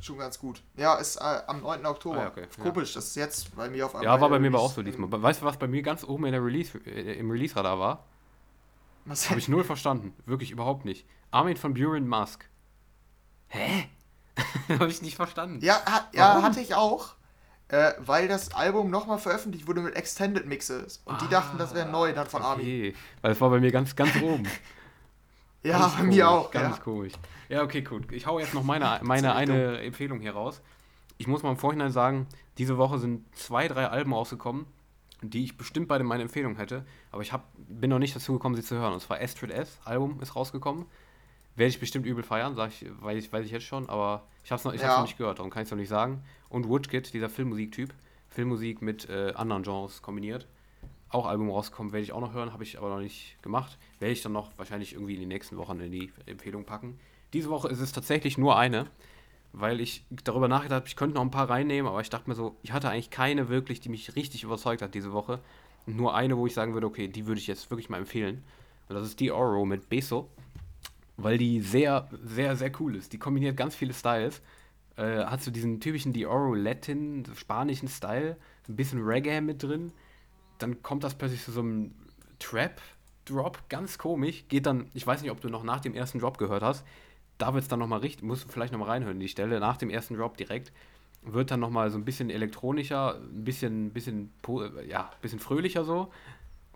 schon ganz gut. Ja, ist äh, am 9. Oktober. Ah, okay. Komisch, ja. das ist jetzt bei mir auf einmal. Ja, war bei mir aber auch so diesmal. Weißt du, was bei mir ganz oben in der Release, äh, im Release-Radar war? Was? Habe ich null verstanden. Wirklich überhaupt nicht. Armin von Buren Musk. Hä? Habe ich nicht verstanden. Ja, ha ja hatte ich auch. Äh, weil das Album nochmal veröffentlicht wurde mit Extended Mixes. Und die dachten, das wäre neu dann von okay. Armin. Weil das war bei mir ganz, ganz oben. ja, ganz bei komisch, mir auch. Ganz ja. komisch. Ja, okay, gut. Ich hau jetzt noch meine, meine eine Empfehlung hier raus. Ich muss mal im Vorhinein sagen, diese Woche sind zwei, drei Alben rausgekommen, die ich bestimmt bei meine Empfehlung hätte. Aber ich hab, bin noch nicht dazu gekommen, sie zu hören. Und zwar Astrid S. Album ist rausgekommen. Werde ich bestimmt übel feiern, sag ich, weiß, ich, weiß ich jetzt schon, aber ich habe es noch, ja. noch nicht gehört, darum kann ich es noch nicht sagen. Und Woodkid, dieser Filmmusiktyp, Filmmusik mit äh, anderen Genres kombiniert. Auch Album rauskommen, werde ich auch noch hören, habe ich aber noch nicht gemacht. Werde ich dann noch wahrscheinlich irgendwie in den nächsten Wochen in die Empfehlung packen. Diese Woche ist es tatsächlich nur eine, weil ich darüber nachgedacht habe, ich könnte noch ein paar reinnehmen, aber ich dachte mir so, ich hatte eigentlich keine wirklich, die mich richtig überzeugt hat diese Woche. Nur eine, wo ich sagen würde, okay, die würde ich jetzt wirklich mal empfehlen. Und das ist die Oro mit Beso weil die sehr, sehr, sehr cool ist. Die kombiniert ganz viele Styles. Äh, hat so diesen typischen Dioro Latin, spanischen Style, ein bisschen Reggae mit drin. Dann kommt das plötzlich zu so einem Trap-Drop, ganz komisch. Geht dann, ich weiß nicht, ob du noch nach dem ersten Drop gehört hast. Da wird es dann nochmal richtig, musst du vielleicht nochmal reinhören, die Stelle. Nach dem ersten Drop direkt wird dann nochmal so ein bisschen elektronischer, ein bisschen, bisschen, ja, bisschen fröhlicher so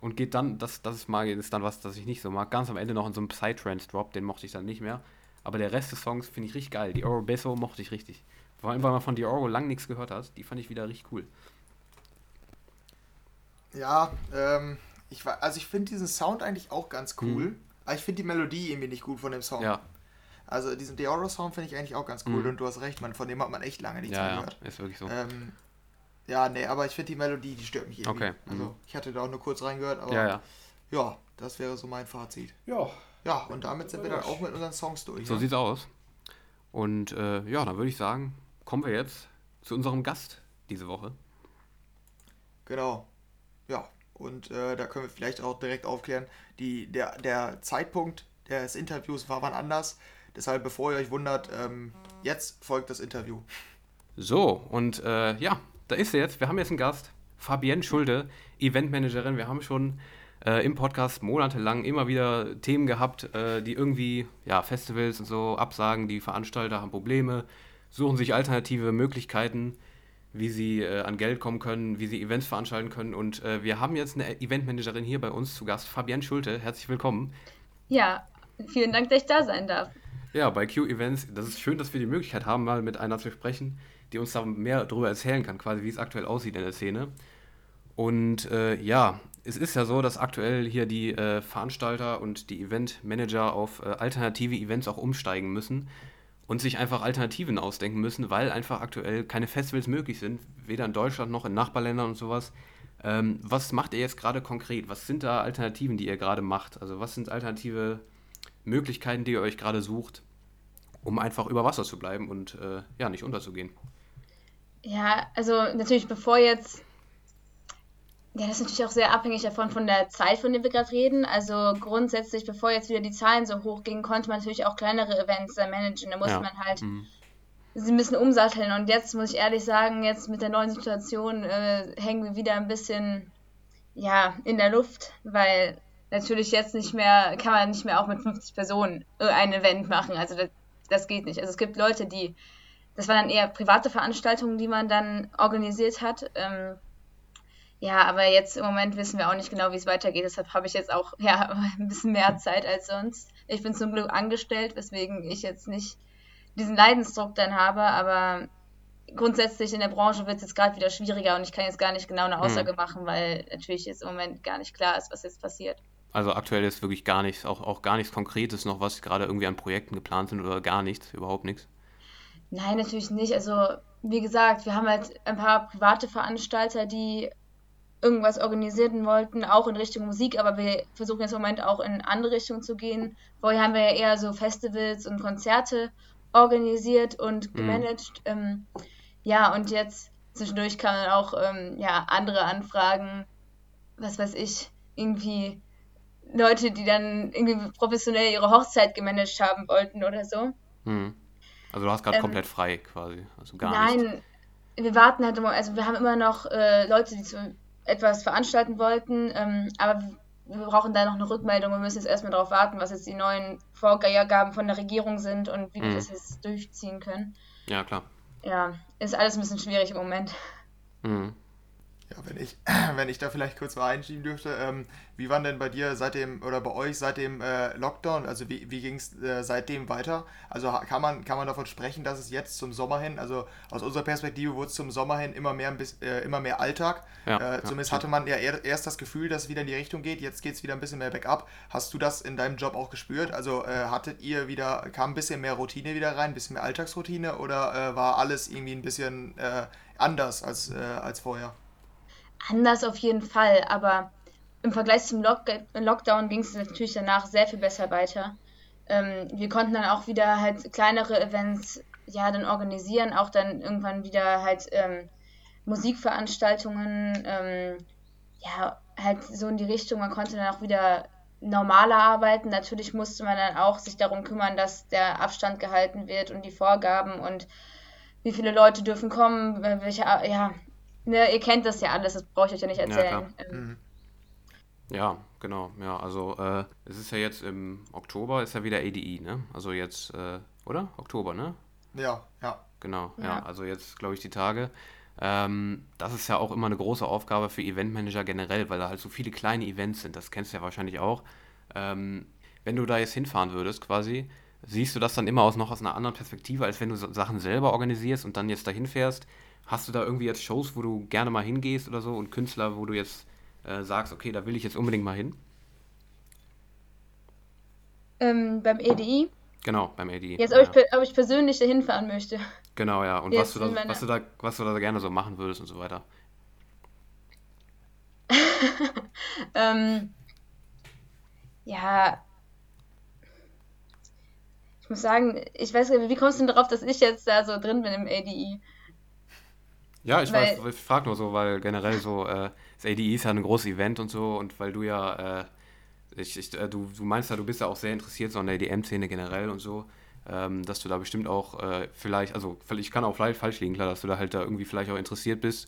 und geht dann, das, das ist, mal, ist dann was, das ich nicht so mag, ganz am Ende noch in so einem Psytrance-Drop, den mochte ich dann nicht mehr. Aber der Rest des Songs finde ich richtig geil. Die Oro Besso mochte ich richtig. Vor allem, weil man von die Oro lang nichts gehört hat, die fand ich wieder richtig cool. Ja, ähm, ich war, also ich finde diesen Sound eigentlich auch ganz cool, mhm. aber ich finde die Melodie irgendwie nicht gut von dem Song. Ja. Also diesen Deoro-Sound finde ich eigentlich auch ganz cool mhm. und du hast recht, man, von dem hat man echt lange nichts ja, mehr gehört. Ja, ist wirklich so. Ähm, ja, nee, aber ich finde die Melodie, die stört mich irgendwie. Okay. Also mhm. ich hatte da auch nur kurz reingehört, aber ja, ja. ja, das wäre so mein Fazit. Ja. Ja, und damit sind wir dann auch mit unseren Songs durch. So ja? sieht's aus. Und äh, ja, dann würde ich sagen, kommen wir jetzt zu unserem Gast diese Woche. Genau. Ja, und äh, da können wir vielleicht auch direkt aufklären, die, der, der Zeitpunkt des Interviews war wann anders. Deshalb, bevor ihr euch wundert, ähm, jetzt folgt das Interview. So, und äh, ja, da ist sie jetzt. Wir haben jetzt einen Gast, Fabienne Schulde, Eventmanagerin. Wir haben schon äh, im Podcast monatelang immer wieder Themen gehabt, äh, die irgendwie, ja, Festivals und so absagen. Die Veranstalter haben Probleme, suchen sich alternative Möglichkeiten, wie sie äh, an Geld kommen können, wie sie Events veranstalten können. Und äh, wir haben jetzt eine Eventmanagerin hier bei uns zu Gast, Fabienne Schulte. Herzlich willkommen. Ja, vielen Dank, dass ich da sein darf. Ja, bei Q Events, das ist schön, dass wir die Möglichkeit haben, mal mit einer zu sprechen, die uns da mehr darüber erzählen kann, quasi wie es aktuell aussieht in der Szene. Und äh, ja, es ist ja so, dass aktuell hier die äh, Veranstalter und die Eventmanager auf äh, alternative Events auch umsteigen müssen und sich einfach Alternativen ausdenken müssen, weil einfach aktuell keine Festivals möglich sind, weder in Deutschland noch in Nachbarländern und sowas. Ähm, was macht ihr jetzt gerade konkret? Was sind da Alternativen, die ihr gerade macht? Also was sind alternative Möglichkeiten, die ihr euch gerade sucht, um einfach über Wasser zu bleiben und äh, ja, nicht unterzugehen? Ja, also natürlich, bevor jetzt. Ja, das ist natürlich auch sehr abhängig davon von der Zeit, von der wir gerade reden. Also grundsätzlich, bevor jetzt wieder die Zahlen so hoch gingen, konnte man natürlich auch kleinere Events äh, managen. Da musste ja. man halt mhm. sie ein bisschen umsatteln. Und jetzt muss ich ehrlich sagen, jetzt mit der neuen Situation äh, hängen wir wieder ein bisschen ja, in der Luft, weil natürlich jetzt nicht mehr, kann man nicht mehr auch mit 50 Personen äh, ein Event machen. Also das, das geht nicht. Also es gibt Leute, die das waren dann eher private Veranstaltungen, die man dann organisiert hat. Ähm, ja, aber jetzt im Moment wissen wir auch nicht genau, wie es weitergeht. Deshalb habe ich jetzt auch ja, ein bisschen mehr Zeit als sonst. Ich bin zum Glück angestellt, weswegen ich jetzt nicht diesen Leidensdruck dann habe. Aber grundsätzlich in der Branche wird es jetzt gerade wieder schwieriger und ich kann jetzt gar nicht genau eine hm. Aussage mhm. machen, weil natürlich jetzt im Moment gar nicht klar ist, was jetzt passiert. Also aktuell ist wirklich gar nichts, auch, auch gar nichts Konkretes noch, was gerade irgendwie an Projekten geplant sind oder gar nichts, überhaupt nichts. Nein, natürlich nicht. Also, wie gesagt, wir haben halt ein paar private Veranstalter, die irgendwas organisieren wollten, auch in Richtung Musik, aber wir versuchen jetzt im Moment auch in andere Richtungen zu gehen. Vorher haben wir ja eher so Festivals und Konzerte organisiert und mhm. gemanagt. Mhm. Ähm, ja, und jetzt zwischendurch kamen auch ähm, ja, andere Anfragen, was weiß ich, irgendwie Leute, die dann irgendwie professionell ihre Hochzeit gemanagt haben wollten oder so. Mhm. Also du hast gerade ähm, komplett frei quasi, also gar nein, nicht. wir warten halt immer, also wir haben immer noch äh, Leute, die zu etwas veranstalten wollten, ähm, aber wir brauchen da noch eine Rückmeldung. Wir müssen jetzt erstmal darauf warten, was jetzt die neuen Vorgaben von der Regierung sind und wie mhm. wir das jetzt durchziehen können. Ja, klar. Ja, ist alles ein bisschen schwierig im Moment. Mhm. Ja, wenn ich, wenn ich da vielleicht kurz mal einschieben dürfte, ähm, wie waren denn bei dir seit dem, oder bei euch seit dem äh, Lockdown, also wie, wie ging es äh, seitdem weiter? Also kann man, kann man davon sprechen, dass es jetzt zum Sommer hin, also aus unserer Perspektive wurde es zum Sommer hin immer mehr, äh, immer mehr Alltag. Ja, äh, zumindest ja, hatte man ja er, erst das Gefühl, dass es wieder in die Richtung geht, jetzt geht es wieder ein bisschen mehr bergab. Hast du das in deinem Job auch gespürt? Also äh, hattet ihr wieder, kam ein bisschen mehr Routine wieder rein, ein bisschen mehr Alltagsroutine oder äh, war alles irgendwie ein bisschen anders als, als vorher? Anders auf jeden Fall, aber im Vergleich zum Lock Lockdown ging es natürlich danach sehr viel besser weiter. Ähm, wir konnten dann auch wieder halt kleinere Events ja dann organisieren, auch dann irgendwann wieder halt ähm, Musikveranstaltungen, ähm, ja, halt so in die Richtung, man konnte dann auch wieder normaler arbeiten. Natürlich musste man dann auch sich darum kümmern, dass der Abstand gehalten wird und die Vorgaben und wie viele Leute dürfen kommen, äh, welche, ja, Ne, ihr kennt das ja alles, das brauche ich euch ja nicht erzählen. Ja, ähm. mhm. ja genau. Ja, also äh, es ist ja jetzt im Oktober, ist ja wieder ADE, ne? Also jetzt, äh, oder? Oktober, ne? Ja, ja. Genau, ja. ja also jetzt, glaube ich, die Tage. Ähm, das ist ja auch immer eine große Aufgabe für Eventmanager generell, weil da halt so viele kleine Events sind. Das kennst du ja wahrscheinlich auch. Ähm, wenn du da jetzt hinfahren würdest, quasi, siehst du das dann immer aus noch aus einer anderen Perspektive, als wenn du Sachen selber organisierst und dann jetzt dahin fährst. Hast du da irgendwie jetzt Shows, wo du gerne mal hingehst oder so und Künstler, wo du jetzt äh, sagst, okay, da will ich jetzt unbedingt mal hin? Ähm, beim EDI? Genau, beim EDI. Jetzt, ob, ja. ich, ob ich persönlich dahin fahren möchte. Genau, ja. Und was du, da, was, du da, was du da gerne so machen würdest und so weiter. ähm, ja. Ich muss sagen, ich weiß nicht, wie kommst du denn darauf, dass ich jetzt da so drin bin im ADI? Ja, ich, weil, ich frage nur so, weil generell so, äh, das ADE ist ja ein großes Event und so und weil du ja, äh, ich, ich, äh, du, du meinst ja, du bist ja auch sehr interessiert so an der EDM-Szene generell und so, ähm, dass du da bestimmt auch äh, vielleicht, also ich kann auch vielleicht falsch liegen, klar, dass du da halt da irgendwie vielleicht auch interessiert bist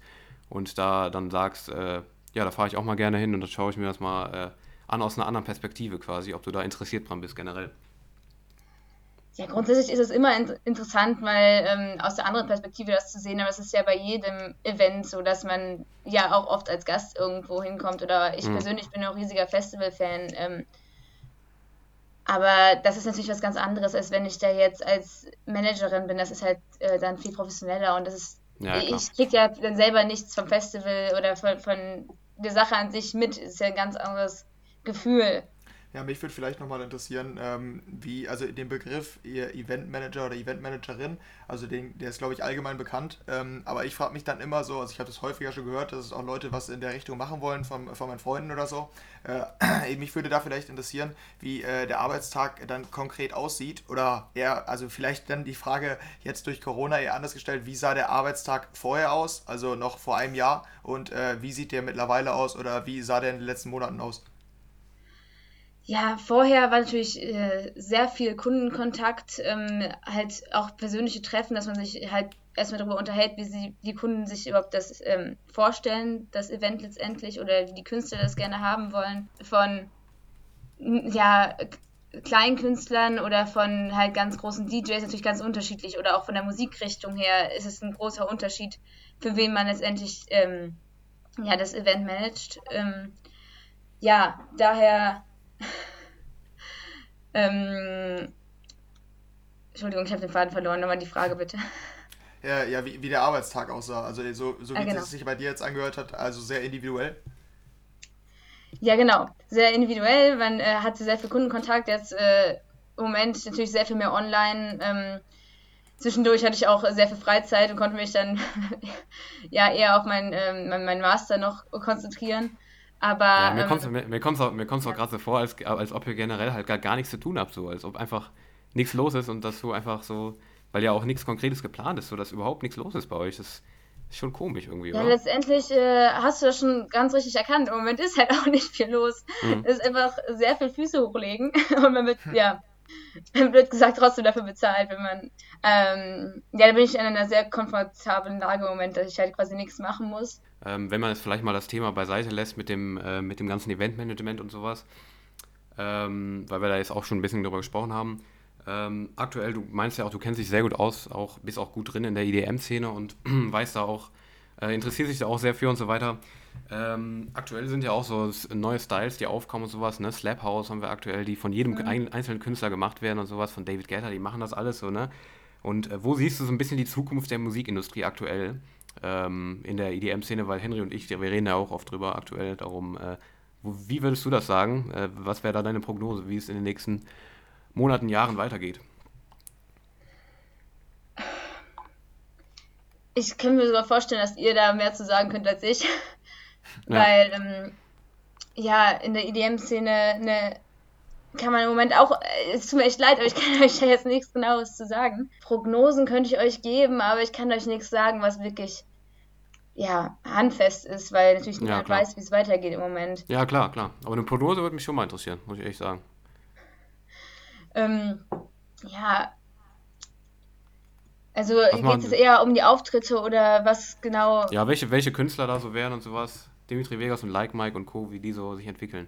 und da dann sagst, äh, ja, da fahre ich auch mal gerne hin und dann schaue ich mir das mal äh, an aus einer anderen Perspektive quasi, ob du da interessiert dran bist generell. Ja, grundsätzlich ist es immer in interessant, mal ähm, aus der anderen Perspektive das zu sehen, aber es ist ja bei jedem Event so, dass man ja auch oft als Gast irgendwo hinkommt oder ich mhm. persönlich bin auch riesiger Festival-Fan. Ähm, aber das ist natürlich was ganz anderes, als wenn ich da jetzt als Managerin bin. Das ist halt äh, dann viel professioneller und das ist, ja, ich kriege ja dann selber nichts vom Festival oder von, von der Sache an sich mit. Das ist ja ein ganz anderes Gefühl. Ja, mich würde vielleicht nochmal interessieren, ähm, wie, also den Begriff ihr Eventmanager oder Eventmanagerin, also den, der ist, glaube ich, allgemein bekannt, ähm, aber ich frage mich dann immer so, also ich habe das häufiger schon gehört, dass es auch Leute was in der Richtung machen wollen von, von meinen Freunden oder so. Äh, mich würde da vielleicht interessieren, wie äh, der Arbeitstag dann konkret aussieht oder eher, also vielleicht dann die Frage jetzt durch Corona eher anders gestellt, wie sah der Arbeitstag vorher aus, also noch vor einem Jahr und äh, wie sieht der mittlerweile aus oder wie sah der in den letzten Monaten aus? Ja, vorher war natürlich äh, sehr viel Kundenkontakt, ähm, halt auch persönliche Treffen, dass man sich halt erstmal darüber unterhält, wie sie, die Kunden sich überhaupt das ähm, vorstellen, das Event letztendlich oder wie die Künstler das gerne haben wollen. Von ja, Kleinkünstlern oder von halt ganz großen DJs natürlich ganz unterschiedlich oder auch von der Musikrichtung her ist es ein großer Unterschied, für wen man letztendlich ähm, ja, das Event managt. Ähm, ja, daher ähm, Entschuldigung, ich habe den Faden verloren. Nochmal die Frage bitte. Ja, ja wie, wie der Arbeitstag aussah. Also so, so wie ah, genau. es sich bei dir jetzt angehört hat, also sehr individuell. Ja, genau. Sehr individuell. Man äh, hatte sehr viel Kundenkontakt. Jetzt äh, im Moment natürlich sehr viel mehr online. Ähm, zwischendurch hatte ich auch sehr viel Freizeit und konnte mich dann ja eher auf mein, ähm, mein, mein Master noch konzentrieren. Aber. Ja, mir ähm, kommt es auch, mir auch gerade so vor, als, als ob ihr generell halt gar, gar nichts zu tun habt, so. Als ob einfach nichts los ist und dass du einfach so weil ja auch nichts Konkretes geplant ist, sodass überhaupt nichts los ist bei euch. Das ist schon komisch irgendwie, Ja, oder? letztendlich äh, hast du das schon ganz richtig erkannt. Im Moment ist halt auch nicht viel los. Mhm. Es ist einfach sehr viel Füße hochlegen und man wird, ja, man wird gesagt, trotzdem dafür bezahlt, wenn man, ähm, ja, da bin ich in einer sehr komfortablen Lage im Moment, dass ich halt quasi nichts machen muss. Ähm, wenn man jetzt vielleicht mal das Thema beiseite lässt mit dem, äh, mit dem ganzen Eventmanagement und sowas, ähm, weil wir da jetzt auch schon ein bisschen drüber gesprochen haben. Ähm, aktuell, du meinst ja auch, du kennst dich sehr gut aus, auch, bist auch gut drin in der IDM-Szene und weißt da auch, äh, interessiert sich da auch sehr für und so weiter. Ähm, aktuell sind ja auch so neue Styles, die aufkommen und sowas, ne? Slap House haben wir aktuell, die von jedem ein, einzelnen Künstler gemacht werden und sowas, von David Guetta, die machen das alles so, ne? Und äh, wo siehst du so ein bisschen die Zukunft der Musikindustrie aktuell ähm, in der EDM-Szene? Weil Henry und ich, wir reden ja auch oft drüber aktuell darum. Äh, wo, wie würdest du das sagen? Äh, was wäre da deine Prognose, wie es in den nächsten Monaten, Jahren weitergeht? Ich kann mir sogar vorstellen, dass ihr da mehr zu sagen könnt als ich. Ja. Weil, ähm, ja, in der EDM-Szene ne, kann man im Moment auch, äh, es tut mir echt leid, aber ich kann euch da jetzt nichts genaues zu sagen. Prognosen könnte ich euch geben, aber ich kann euch nichts sagen, was wirklich, ja, handfest ist, weil natürlich Ja, niemand weiß, wie es weitergeht im Moment. Ja, klar, klar. Aber eine Prognose würde mich schon mal interessieren, muss ich ehrlich sagen. Ähm, ja, also geht es eher um die Auftritte oder was genau? Ja, welche, welche Künstler da so wären und sowas? Dimitri Vegas und Like Mike und Co., wie die so sich entwickeln.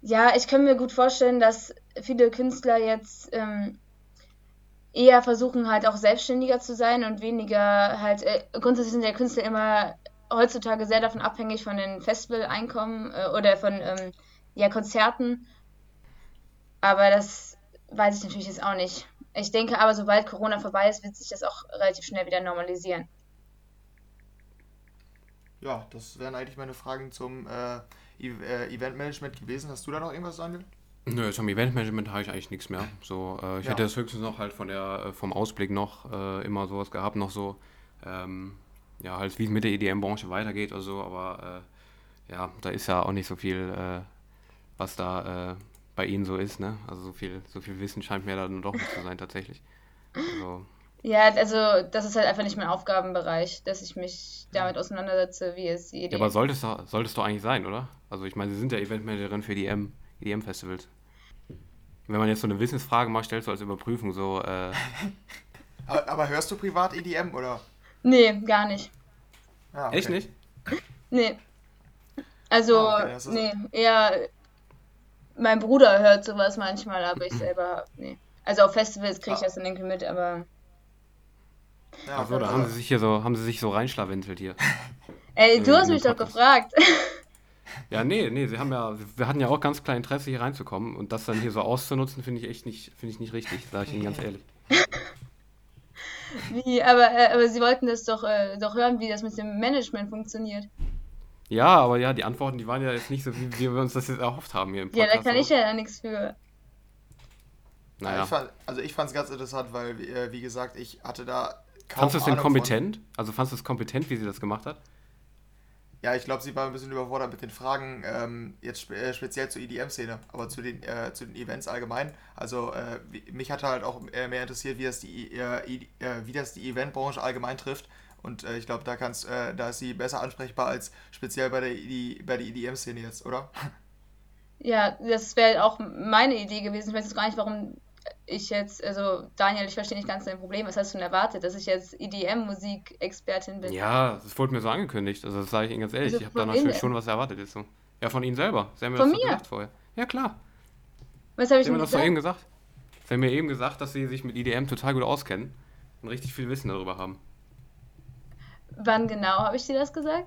Ja, ich kann mir gut vorstellen, dass viele Künstler jetzt ähm, eher versuchen halt auch selbstständiger zu sein und weniger halt, äh, grundsätzlich sind ja Künstler immer heutzutage sehr davon abhängig von den Festivaleinkommen äh, oder von ähm, ja, Konzerten. Aber das weiß ich natürlich jetzt auch nicht. Ich denke aber, sobald Corona vorbei ist, wird sich das auch relativ schnell wieder normalisieren. Ja, das wären eigentlich meine Fragen zum äh, E- äh, Eventmanagement gewesen. Hast du da noch irgendwas, Daniel? Nö, zum Eventmanagement habe ich eigentlich nichts mehr. So, äh, ich Ja. hätte das höchstens noch halt von der, äh, vom Ausblick noch äh, immer sowas gehabt, noch so, ähm, ja, halt wie es mit der EDM-Branche weitergeht oder so, aber äh, ja, da ist ja auch nicht so viel, äh, was da äh, bei Ihnen so ist, ne? Also so viel, so viel Wissen scheint mir da dann doch nicht zu sein tatsächlich. Also, Ja, also das ist halt einfach nicht mein Aufgabenbereich, dass ich mich damit auseinandersetze, wie es die ja, aber solltest du, solltest du eigentlich sein, oder? Also ich meine, Sie sind ja Eventmanagerin für die EDM-Festivals. Wenn man jetzt so eine Wissensfrage mal stellt, so als Überprüfung, so, äh, Aber, aber hörst du privat EDM oder? Nee, gar nicht. Ah, echt okay. nicht? Nee. Also, Ah, okay, ist- nee, eher mein Bruder hört sowas manchmal, aber ich selber, nee. Also auf Festivals kriege ich Ah. das dann irgendwie mit, aber. Ja, Achso, da haben sie sich hier so, haben sie sich so reinschlawenzelt hier. Ey, du Äh, hast in mich doch gefragt. Ja, nee, nee, sie haben ja, wir hatten ja auch ganz klar Interesse hier reinzukommen und das dann hier so auszunutzen, finde ich echt nicht, finde ich nicht richtig, sage ich Ihnen ganz ehrlich. Wie, aber, äh, aber sie wollten das doch, äh, doch hören, wie das mit dem Management funktioniert. Ja, aber ja, die Antworten, die waren ja jetzt nicht so, wie, wie wir uns das jetzt erhofft haben hier im Ja, Podcast. da kann ich ja nichts für. Ja, Naja. ich fand, also ich fand es ganz interessant, weil, äh, wie gesagt, ich hatte da kaum Fandest du es denn Ahnung von- kompetent? Also fandest du es kompetent, wie sie das gemacht hat? Ja, ich glaube, sie war ein bisschen überfordert mit den Fragen, ähm, jetzt spe äh, speziell zur EDM-Szene, aber zu den, äh, zu den Events allgemein. Also äh, mich hat halt auch äh, mehr interessiert, wie das die, äh, E- äh, wie die Eventbranche allgemein trifft. Und ich glaube, da kannst, da ist sie besser ansprechbar als speziell bei der, ED bei der EDM-Szene jetzt, oder? Ja, das wäre auch meine Idee gewesen. Ich weiß jetzt gar nicht, warum ich jetzt, also Daniel, ich verstehe nicht ganz dein Problem. Was hast du denn erwartet, dass ich jetzt EDM-Musikexpertin bin? Ja, das wurde mir so angekündigt, also das sage ich Ihnen ganz ehrlich, Also ich habe da natürlich denn? schon was erwartet jetzt so. Ja, von Ihnen selber. Sie haben mir Von das mir? gesagt vorher. Ja, klar. Was habe ich Sie haben denn mir das doch eben gesagt? gesagt. Sie haben mir eben gesagt, dass Sie sich mit EDM total gut auskennen und richtig viel Wissen darüber haben. Wann genau habe ich dir das gesagt?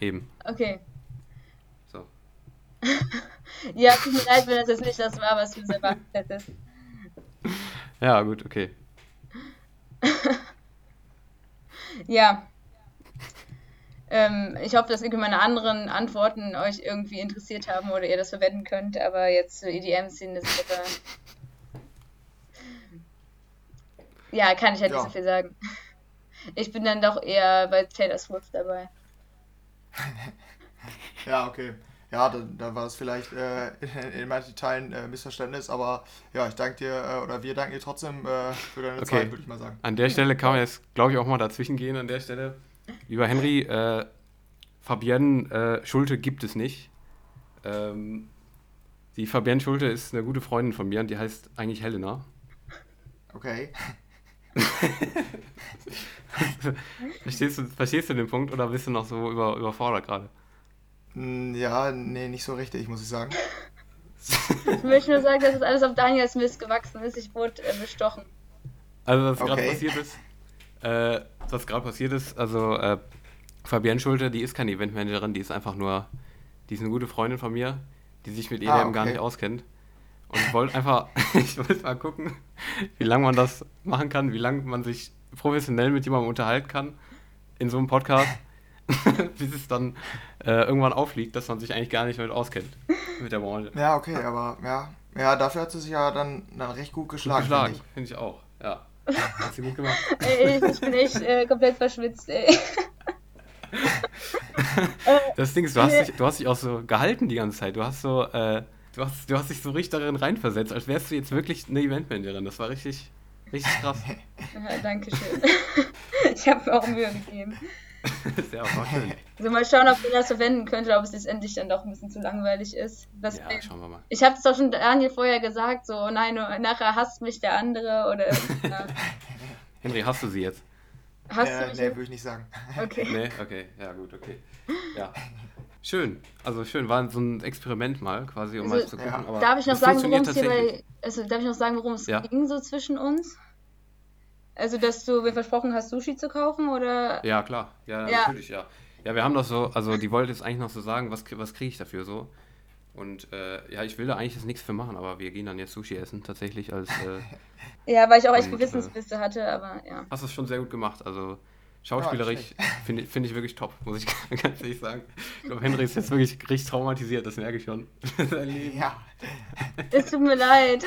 Eben. Okay. Ja, tut mir leid, wenn das jetzt nicht das war, was du so erwartet hättest. Ja, gut, okay. Ja. Ähm, ich hoffe, dass irgendwie meine anderen Antworten euch irgendwie interessiert haben oder ihr das verwenden könnt, aber jetzt zur EDM-Szene ist aber. Ja, kann ich halt Ja. nicht so viel sagen. Ich bin dann doch eher bei Taylor Swift dabei. Ja, okay. Ja, dann, dann war es vielleicht äh, in, in, manchen Teilen äh, Missverständnis, aber ja, ich danke dir äh, oder wir danken dir trotzdem äh, für deine okay. Zeit, würde ich mal sagen. An der Stelle kann man jetzt, glaube ich, auch mal dazwischen gehen an der Stelle. Lieber Henry, äh, Fabienne äh, Schulte gibt es nicht. Ähm, die Fabienne Schulte ist eine gute Freundin von mir und die heißt eigentlich Helena. Okay. verstehst, du, verstehst du den Punkt oder bist du noch so über, überfordert gerade? Hm, ja, nee, nicht so richtig, muss ich sagen. ich möchte nur sagen, dass es alles auf Daniels Mist gewachsen ist. Ich wurde äh, bestochen. Also, was okay. gerade passiert ist, äh, was gerade passiert ist, also äh, Fabienne Schulte, die ist keine Eventmanagerin, die ist einfach nur, die ist eine gute Freundin von mir, die sich mit EDM ah, okay. gar nicht auskennt. Und ich wollte einfach, ich wollte mal gucken, wie lange man das machen kann, wie lange man sich professionell mit jemandem unterhalten kann in so einem Podcast, bis es dann äh, irgendwann aufliegt, dass man sich eigentlich gar nicht damit auskennt mit der Branche. Ja, okay, aber ja, ja dafür hat sie sich ja dann, dann recht gut geschlagen. Gut geschlagen, finde ich. Find ich auch, ja. Hat sie gut gemacht. Ey, ich bin echt äh, komplett verschwitzt, ey. das Ding ist, du hast, dich, du hast dich auch so gehalten die ganze Zeit. Du hast so, äh, du hast, du hast dich so richtig darin reinversetzt, als wärst du jetzt wirklich eine Eventmanagerin. Das war richtig, richtig krass. Ja, danke schön. Ich habe mir auch Mühe gegeben. Sehr auch schön. Also mal schauen, ob ihr das verwenden könnt oder ob es jetzt endlich dann doch ein bisschen zu langweilig ist. Das ja, schauen wir mal. Ich habe es doch schon Daniel vorher gesagt, so, nein, nachher hasst mich der andere oder. Ja. Henry, hast du sie jetzt? Hast äh, du mich nee, würde ich nicht sagen. Okay. Nee, okay, ja gut, okay. Ja. Schön, also schön, war so ein Experiment mal quasi, um also, mal zu gucken. Ja. darf ich noch sagen, worum es hier bei, also darf ich noch sagen, worum es ja. ging so zwischen uns? Also, dass du mir versprochen hast, Sushi zu kaufen, oder? Ja, klar. Ja, ja. natürlich, ja. Ja, wir haben doch so, also die wollte jetzt eigentlich noch so sagen, was, was kriege ich dafür so? Und äh, ja, ich will da eigentlich jetzt nichts für machen, aber wir gehen dann jetzt Sushi essen, tatsächlich als. Äh, ja, weil ich auch echt Gewissensbisse äh, hatte, aber ja. Hast du schon sehr gut gemacht. Also schauspielerisch ja, finde find ich wirklich top, muss ich ganz ehrlich sagen. Ich glaube, Henry ist jetzt wirklich richtig traumatisiert, das merke ich schon. Ja. Es tut mir leid.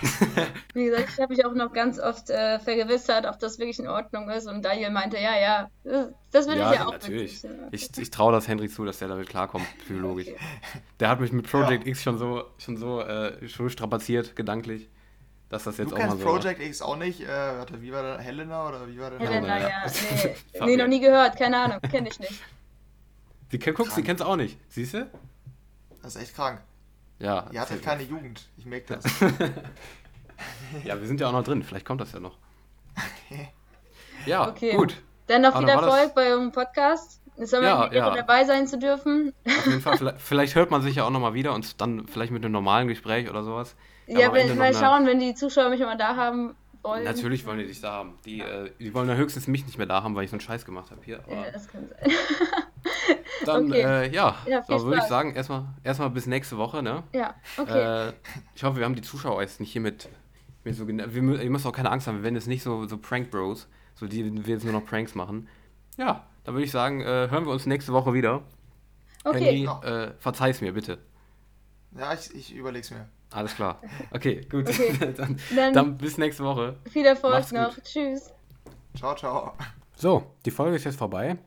Wie gesagt, ich habe mich auch noch ganz oft äh, vergewissert, ob das wirklich in Ordnung ist. Und Daniel meinte, ja, ja, das würde ja, ich ja auch natürlich. Wirklich, ich, ich traue das Henry zu, dass der damit klarkommt, psychologisch. Okay. Der hat mich mit Project ja. X schon so, schon so äh, schon strapaziert, gedanklich. Dass das jetzt du auch mal so Project X auch nicht? Äh, warte, wie war der? Helena oder wie war der? Helena, Helena ja. Nee, nee, noch nie gehört, keine Ahnung, kenne ich nicht. Sie, guck, sie kennt es auch nicht, siehst du? Das ist echt krank. Ja. Ihr hattet keine Jugend, ich merke das. ja, wir sind ja auch noch drin, vielleicht kommt das ja noch. Okay. Ja, okay. gut. Dann noch viel Erfolg bei eurem Podcast. Es soll ja, ja. dabei sein zu dürfen. Auf jeden Fall, vielleicht, vielleicht hört man sich ja auch nochmal wieder und dann vielleicht mit einem normalen Gespräch oder sowas. Ja, wenn, mal schauen, wenn die Zuschauer mich immer da haben wollen. Natürlich wollen die dich da haben. Die, ja. äh, die wollen ja höchstens mich nicht mehr da haben, weil ich so einen Scheiß gemacht habe hier. ja, das kann sein. Dann, okay. äh, ja, ja da würde ich sagen, erstmal, erstmal bis nächste Woche, ne? Ja, okay. Äh, ich hoffe, wir haben die Zuschauer jetzt nicht hier mit, mit so, wir, ihr müsst auch keine Angst haben, wir werden jetzt nicht so, so Prank-Bros, so die wir jetzt nur noch Pranks machen. Ja, dann würde ich sagen, äh, hören wir uns nächste Woche wieder. Okay. Henry, äh, verzeih's mir, bitte. Ja, ich, ich überleg's mir. Alles klar. Okay, gut. Okay. dann, dann, dann, bis nächste Woche. Viel Erfolg Macht's noch. Gut. Tschüss. Ciao, ciao. So, die Folge ist jetzt vorbei.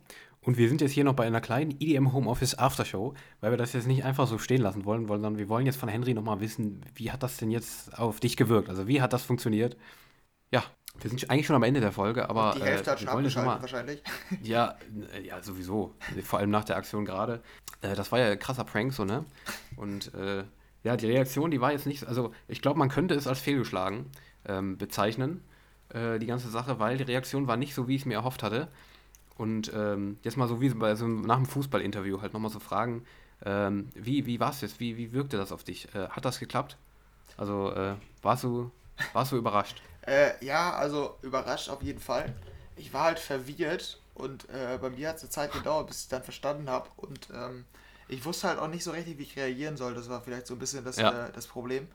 Und wir sind jetzt hier noch bei einer kleinen EDM Homeoffice Aftershow, weil wir das jetzt nicht einfach so stehen lassen wollen, sondern wir wollen jetzt von Henry nochmal wissen, wie hat das denn jetzt auf dich gewirkt? Also wie hat das funktioniert? Ja, wir sind eigentlich schon am Ende der Folge, aber die Hälfte äh, hat schon abgeschaltet wahrscheinlich. Ja, ja, sowieso. Vor allem nach der Aktion gerade. Äh, das war ja ein krasser Prank so, ne? Und äh, ja, die Reaktion, die war jetzt nicht, also ich glaube, man könnte es als fehlgeschlagen ähm, bezeichnen, äh, die ganze Sache, weil die Reaktion war nicht so, wie ich es mir erhofft hatte. Und ähm, jetzt mal so wie bei so nach dem Fußballinterview halt nochmal so fragen, ähm, wie, wie war es jetzt? Wie, wie wirkte das auf dich? Äh, hat das geklappt? Also äh, warst, du, warst du überrascht? Äh, ja, also überrascht auf jeden Fall. Ich war halt verwirrt und äh, bei mir hat es eine Zeit gedauert, bis ich dann verstanden habe. Und ähm, ich wusste halt auch nicht so richtig, wie ich reagieren soll. Das war vielleicht so ein bisschen das, ja. Äh, das Problem.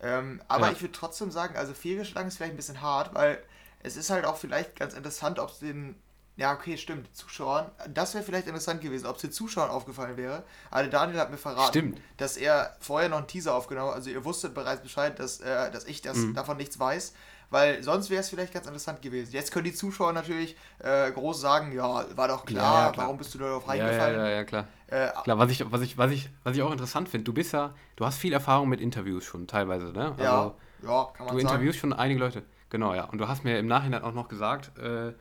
Ähm, aber ja. ich würde trotzdem sagen, also fehlgeschlagen ist vielleicht ein bisschen hart, weil es ist halt auch vielleicht ganz interessant, ob es den Ja, okay, stimmt. Zuschauern. Das wäre vielleicht interessant gewesen, ob es den Zuschauern aufgefallen wäre. Aber Daniel hat mir verraten, Stimmt. dass er vorher noch einen Teaser aufgenommen hat. Also ihr wusstet bereits Bescheid, dass, äh, dass ich das Mhm. davon nichts weiß. Weil sonst wäre es vielleicht ganz interessant gewesen. Jetzt können die Zuschauer natürlich äh, groß sagen, ja, war doch klar, Ja, ja, klar. warum bist du darauf Ja, ja, reingefallen? ja, ja, klar. Äh, Klar, was ich, was ich, was ich, was ich auch interessant finde, du bist ja, du hast viel Erfahrung mit Interviews schon teilweise, ne? ja, Also, ja, kann man du sagen. interviewst schon einige Leute. Genau, ja. Und du hast mir im Nachhinein auch noch gesagt, äh,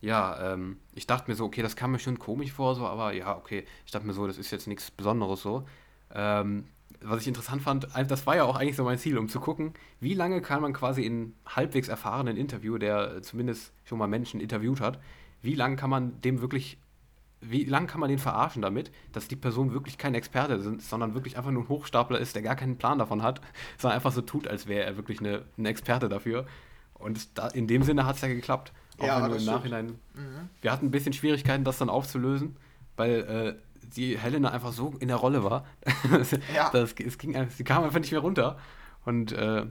ja, ähm, ich dachte mir so, okay, das kam mir schon komisch vor, so, aber ja, okay, ich dachte mir so, das ist jetzt nichts Besonderes so. Ähm, was ich interessant fand, das war ja auch eigentlich so mein Ziel, um zu gucken, wie lange kann man quasi in halbwegs erfahrenen Interview, der zumindest schon mal Menschen interviewt hat, wie lange kann man dem wirklich, wie lange kann man den verarschen damit, dass die Person wirklich kein Experte ist, sondern wirklich einfach nur ein Hochstapler ist, der gar keinen Plan davon hat, sondern einfach so tut, als wäre er wirklich eine, ein Experte dafür. Und da, in dem Sinne hat es ja geklappt. Auch Ja, wenn du im. Nachhinein. Mhm. Wir hatten ein bisschen Schwierigkeiten, das dann aufzulösen, weil äh, die Helena einfach so in der Rolle war. Ja. das, es ging, sie kam einfach nicht mehr runter. Und äh,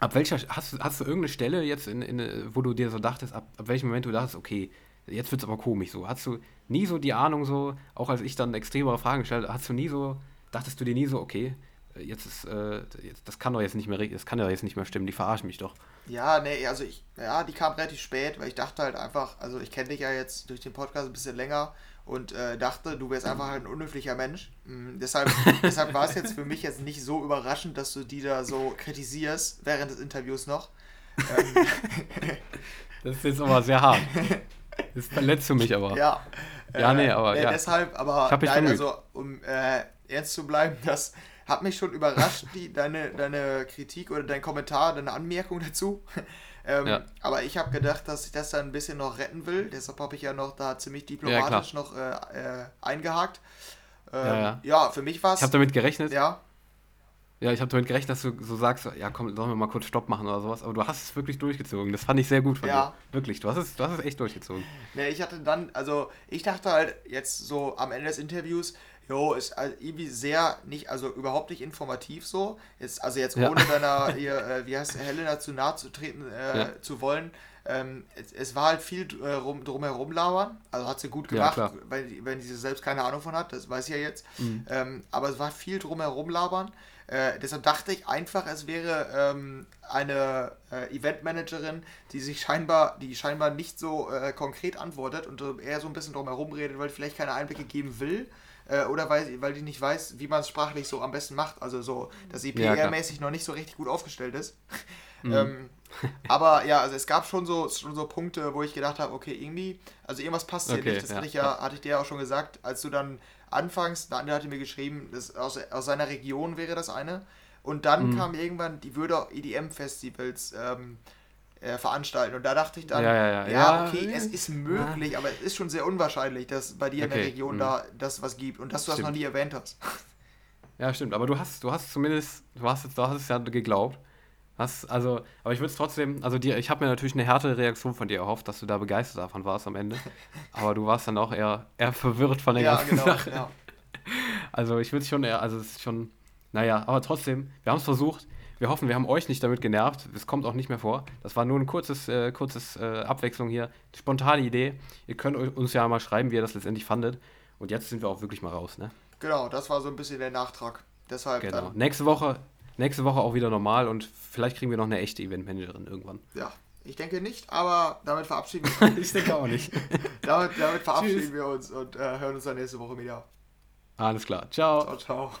ab welcher, hast, du- hast du irgendeine Stelle jetzt, in, in, wo du dir so dachtest, ab, ab welchem Moment du dachtest, okay, jetzt wird es aber komisch so. Hast du nie so die Ahnung so, auch als ich dann extremere Fragen gestellt habe, hast du nie so, dachtest du dir nie so, okay, jetzt ist, äh, jetzt, das kann doch jetzt nicht mehr, das kann doch jetzt nicht mehr stimmen, die verarschen mich doch. Ja, nee, also ich, ja, die kam relativ spät, weil ich dachte halt einfach, also ich kenne dich ja jetzt durch den Podcast ein bisschen länger und äh, dachte, du wärst einfach halt ein unhöflicher Mensch. Mm, deshalb deshalb war es jetzt für mich jetzt nicht so überraschend, dass du die da so kritisierst während des Interviews noch. Ähm, Das ist jetzt aber sehr hart. Das verletzt du mich aber. ja. Ja, nee, aber ja. Deshalb, aber Ich hab nein, also um äh, ernst zu bleiben, das hat mich schon überrascht, die, deine, deine Kritik oder dein Kommentar, deine Anmerkung dazu. Ähm, Ja. Aber ich habe gedacht, dass ich das dann ein bisschen noch retten will. Deshalb habe ich ja noch da ziemlich diplomatisch noch äh, äh, eingehakt. Ähm, Ja, ja. ja, für mich war Ich habe es. damit gerechnet, ja, Ja, ich habe damit gerechnet, dass du so sagst, ja komm, sollen wir mal kurz Stopp machen oder sowas, aber du hast es wirklich durchgezogen. Das fand ich sehr gut von Ja. dir. Wirklich, du hast es, du hast es echt durchgezogen. ne, ich hatte dann, also ich dachte halt jetzt so am Ende des Interviews, jo, ist halt irgendwie sehr nicht, also überhaupt nicht informativ so. Jetzt, also jetzt Ja. ohne deiner, hier, äh, wie heißt Helena zu nahe zu treten äh, Ja. zu wollen. Ähm, es, es war halt viel äh, rum, drumherum labern. Also hat sie gut Ja, gemacht, klar. weil, wenn sie selbst keine Ahnung von hat, das weiß ich ja jetzt. Mhm. Ähm, aber es war viel drumherum labern. Äh, deshalb dachte ich einfach, es wäre ähm, eine äh, Eventmanagerin, die sich scheinbar, die scheinbar nicht so äh, konkret antwortet und eher so ein bisschen drumherum redet, weil vielleicht keine Einblicke geben will. Äh, oder weil, weil die nicht weiß, wie man es sprachlich so am besten macht. Also so, dass sie Ja. PR-mäßig noch nicht so richtig gut aufgestellt ist. Mhm. Ähm, aber ja, also es gab schon so, schon so Punkte, wo ich gedacht habe, okay, irgendwie, also irgendwas passt hier Okay, nicht. Das ja, hatte ich ja, hatte ich dir ja auch schon gesagt, als du dann anfangs, der andere hatte mir geschrieben, das aus, aus seiner Region wäre das eine. Und dann Mhm. kam irgendwann, die würde EDM-Festivals ähm, äh, veranstalten. Und da dachte ich dann, Ja, ja, ja. Ja, okay, es ist möglich, aber es ist schon sehr unwahrscheinlich, dass bei dir in der Okay, Region mhm. da das was gibt und dass du das Stimmt. noch nie erwähnt hast. Ja, stimmt, aber du hast, du hast zumindest, du hast, es- du hast es ja geglaubt. Hast, also, aber ich würde es trotzdem, also dir, ich habe mir natürlich eine härtere Reaktion von dir erhofft, dass du da begeistert davon warst am Ende. Aber du warst dann auch eher, eher verwirrt von der ja, ganzen genau. Sache. Ja. Also ich würde schon eher, also es ist schon, naja, aber trotzdem, wir haben es versucht. Wir hoffen, wir haben euch nicht damit genervt. Es kommt auch nicht mehr vor. Das war nur ein kurzes, äh, kurzes äh, Abwechslung hier. Spontane Idee. Ihr könnt uns ja mal schreiben, wie ihr das letztendlich fandet. Und jetzt sind wir auch wirklich mal raus, ne? Genau, das war so ein bisschen der Nachtrag. Deshalb Genau. dann, Nächste Woche, nächste Woche auch wieder normal und vielleicht kriegen wir noch eine echte Eventmanagerin irgendwann. ja, ich denke nicht, aber damit verabschieden wir, ich denke auch nicht. damit, damit verabschieden Tschüss. wir uns und äh, hören uns dann nächste Woche wieder. Alles klar. Ciao. Ciao, ciao.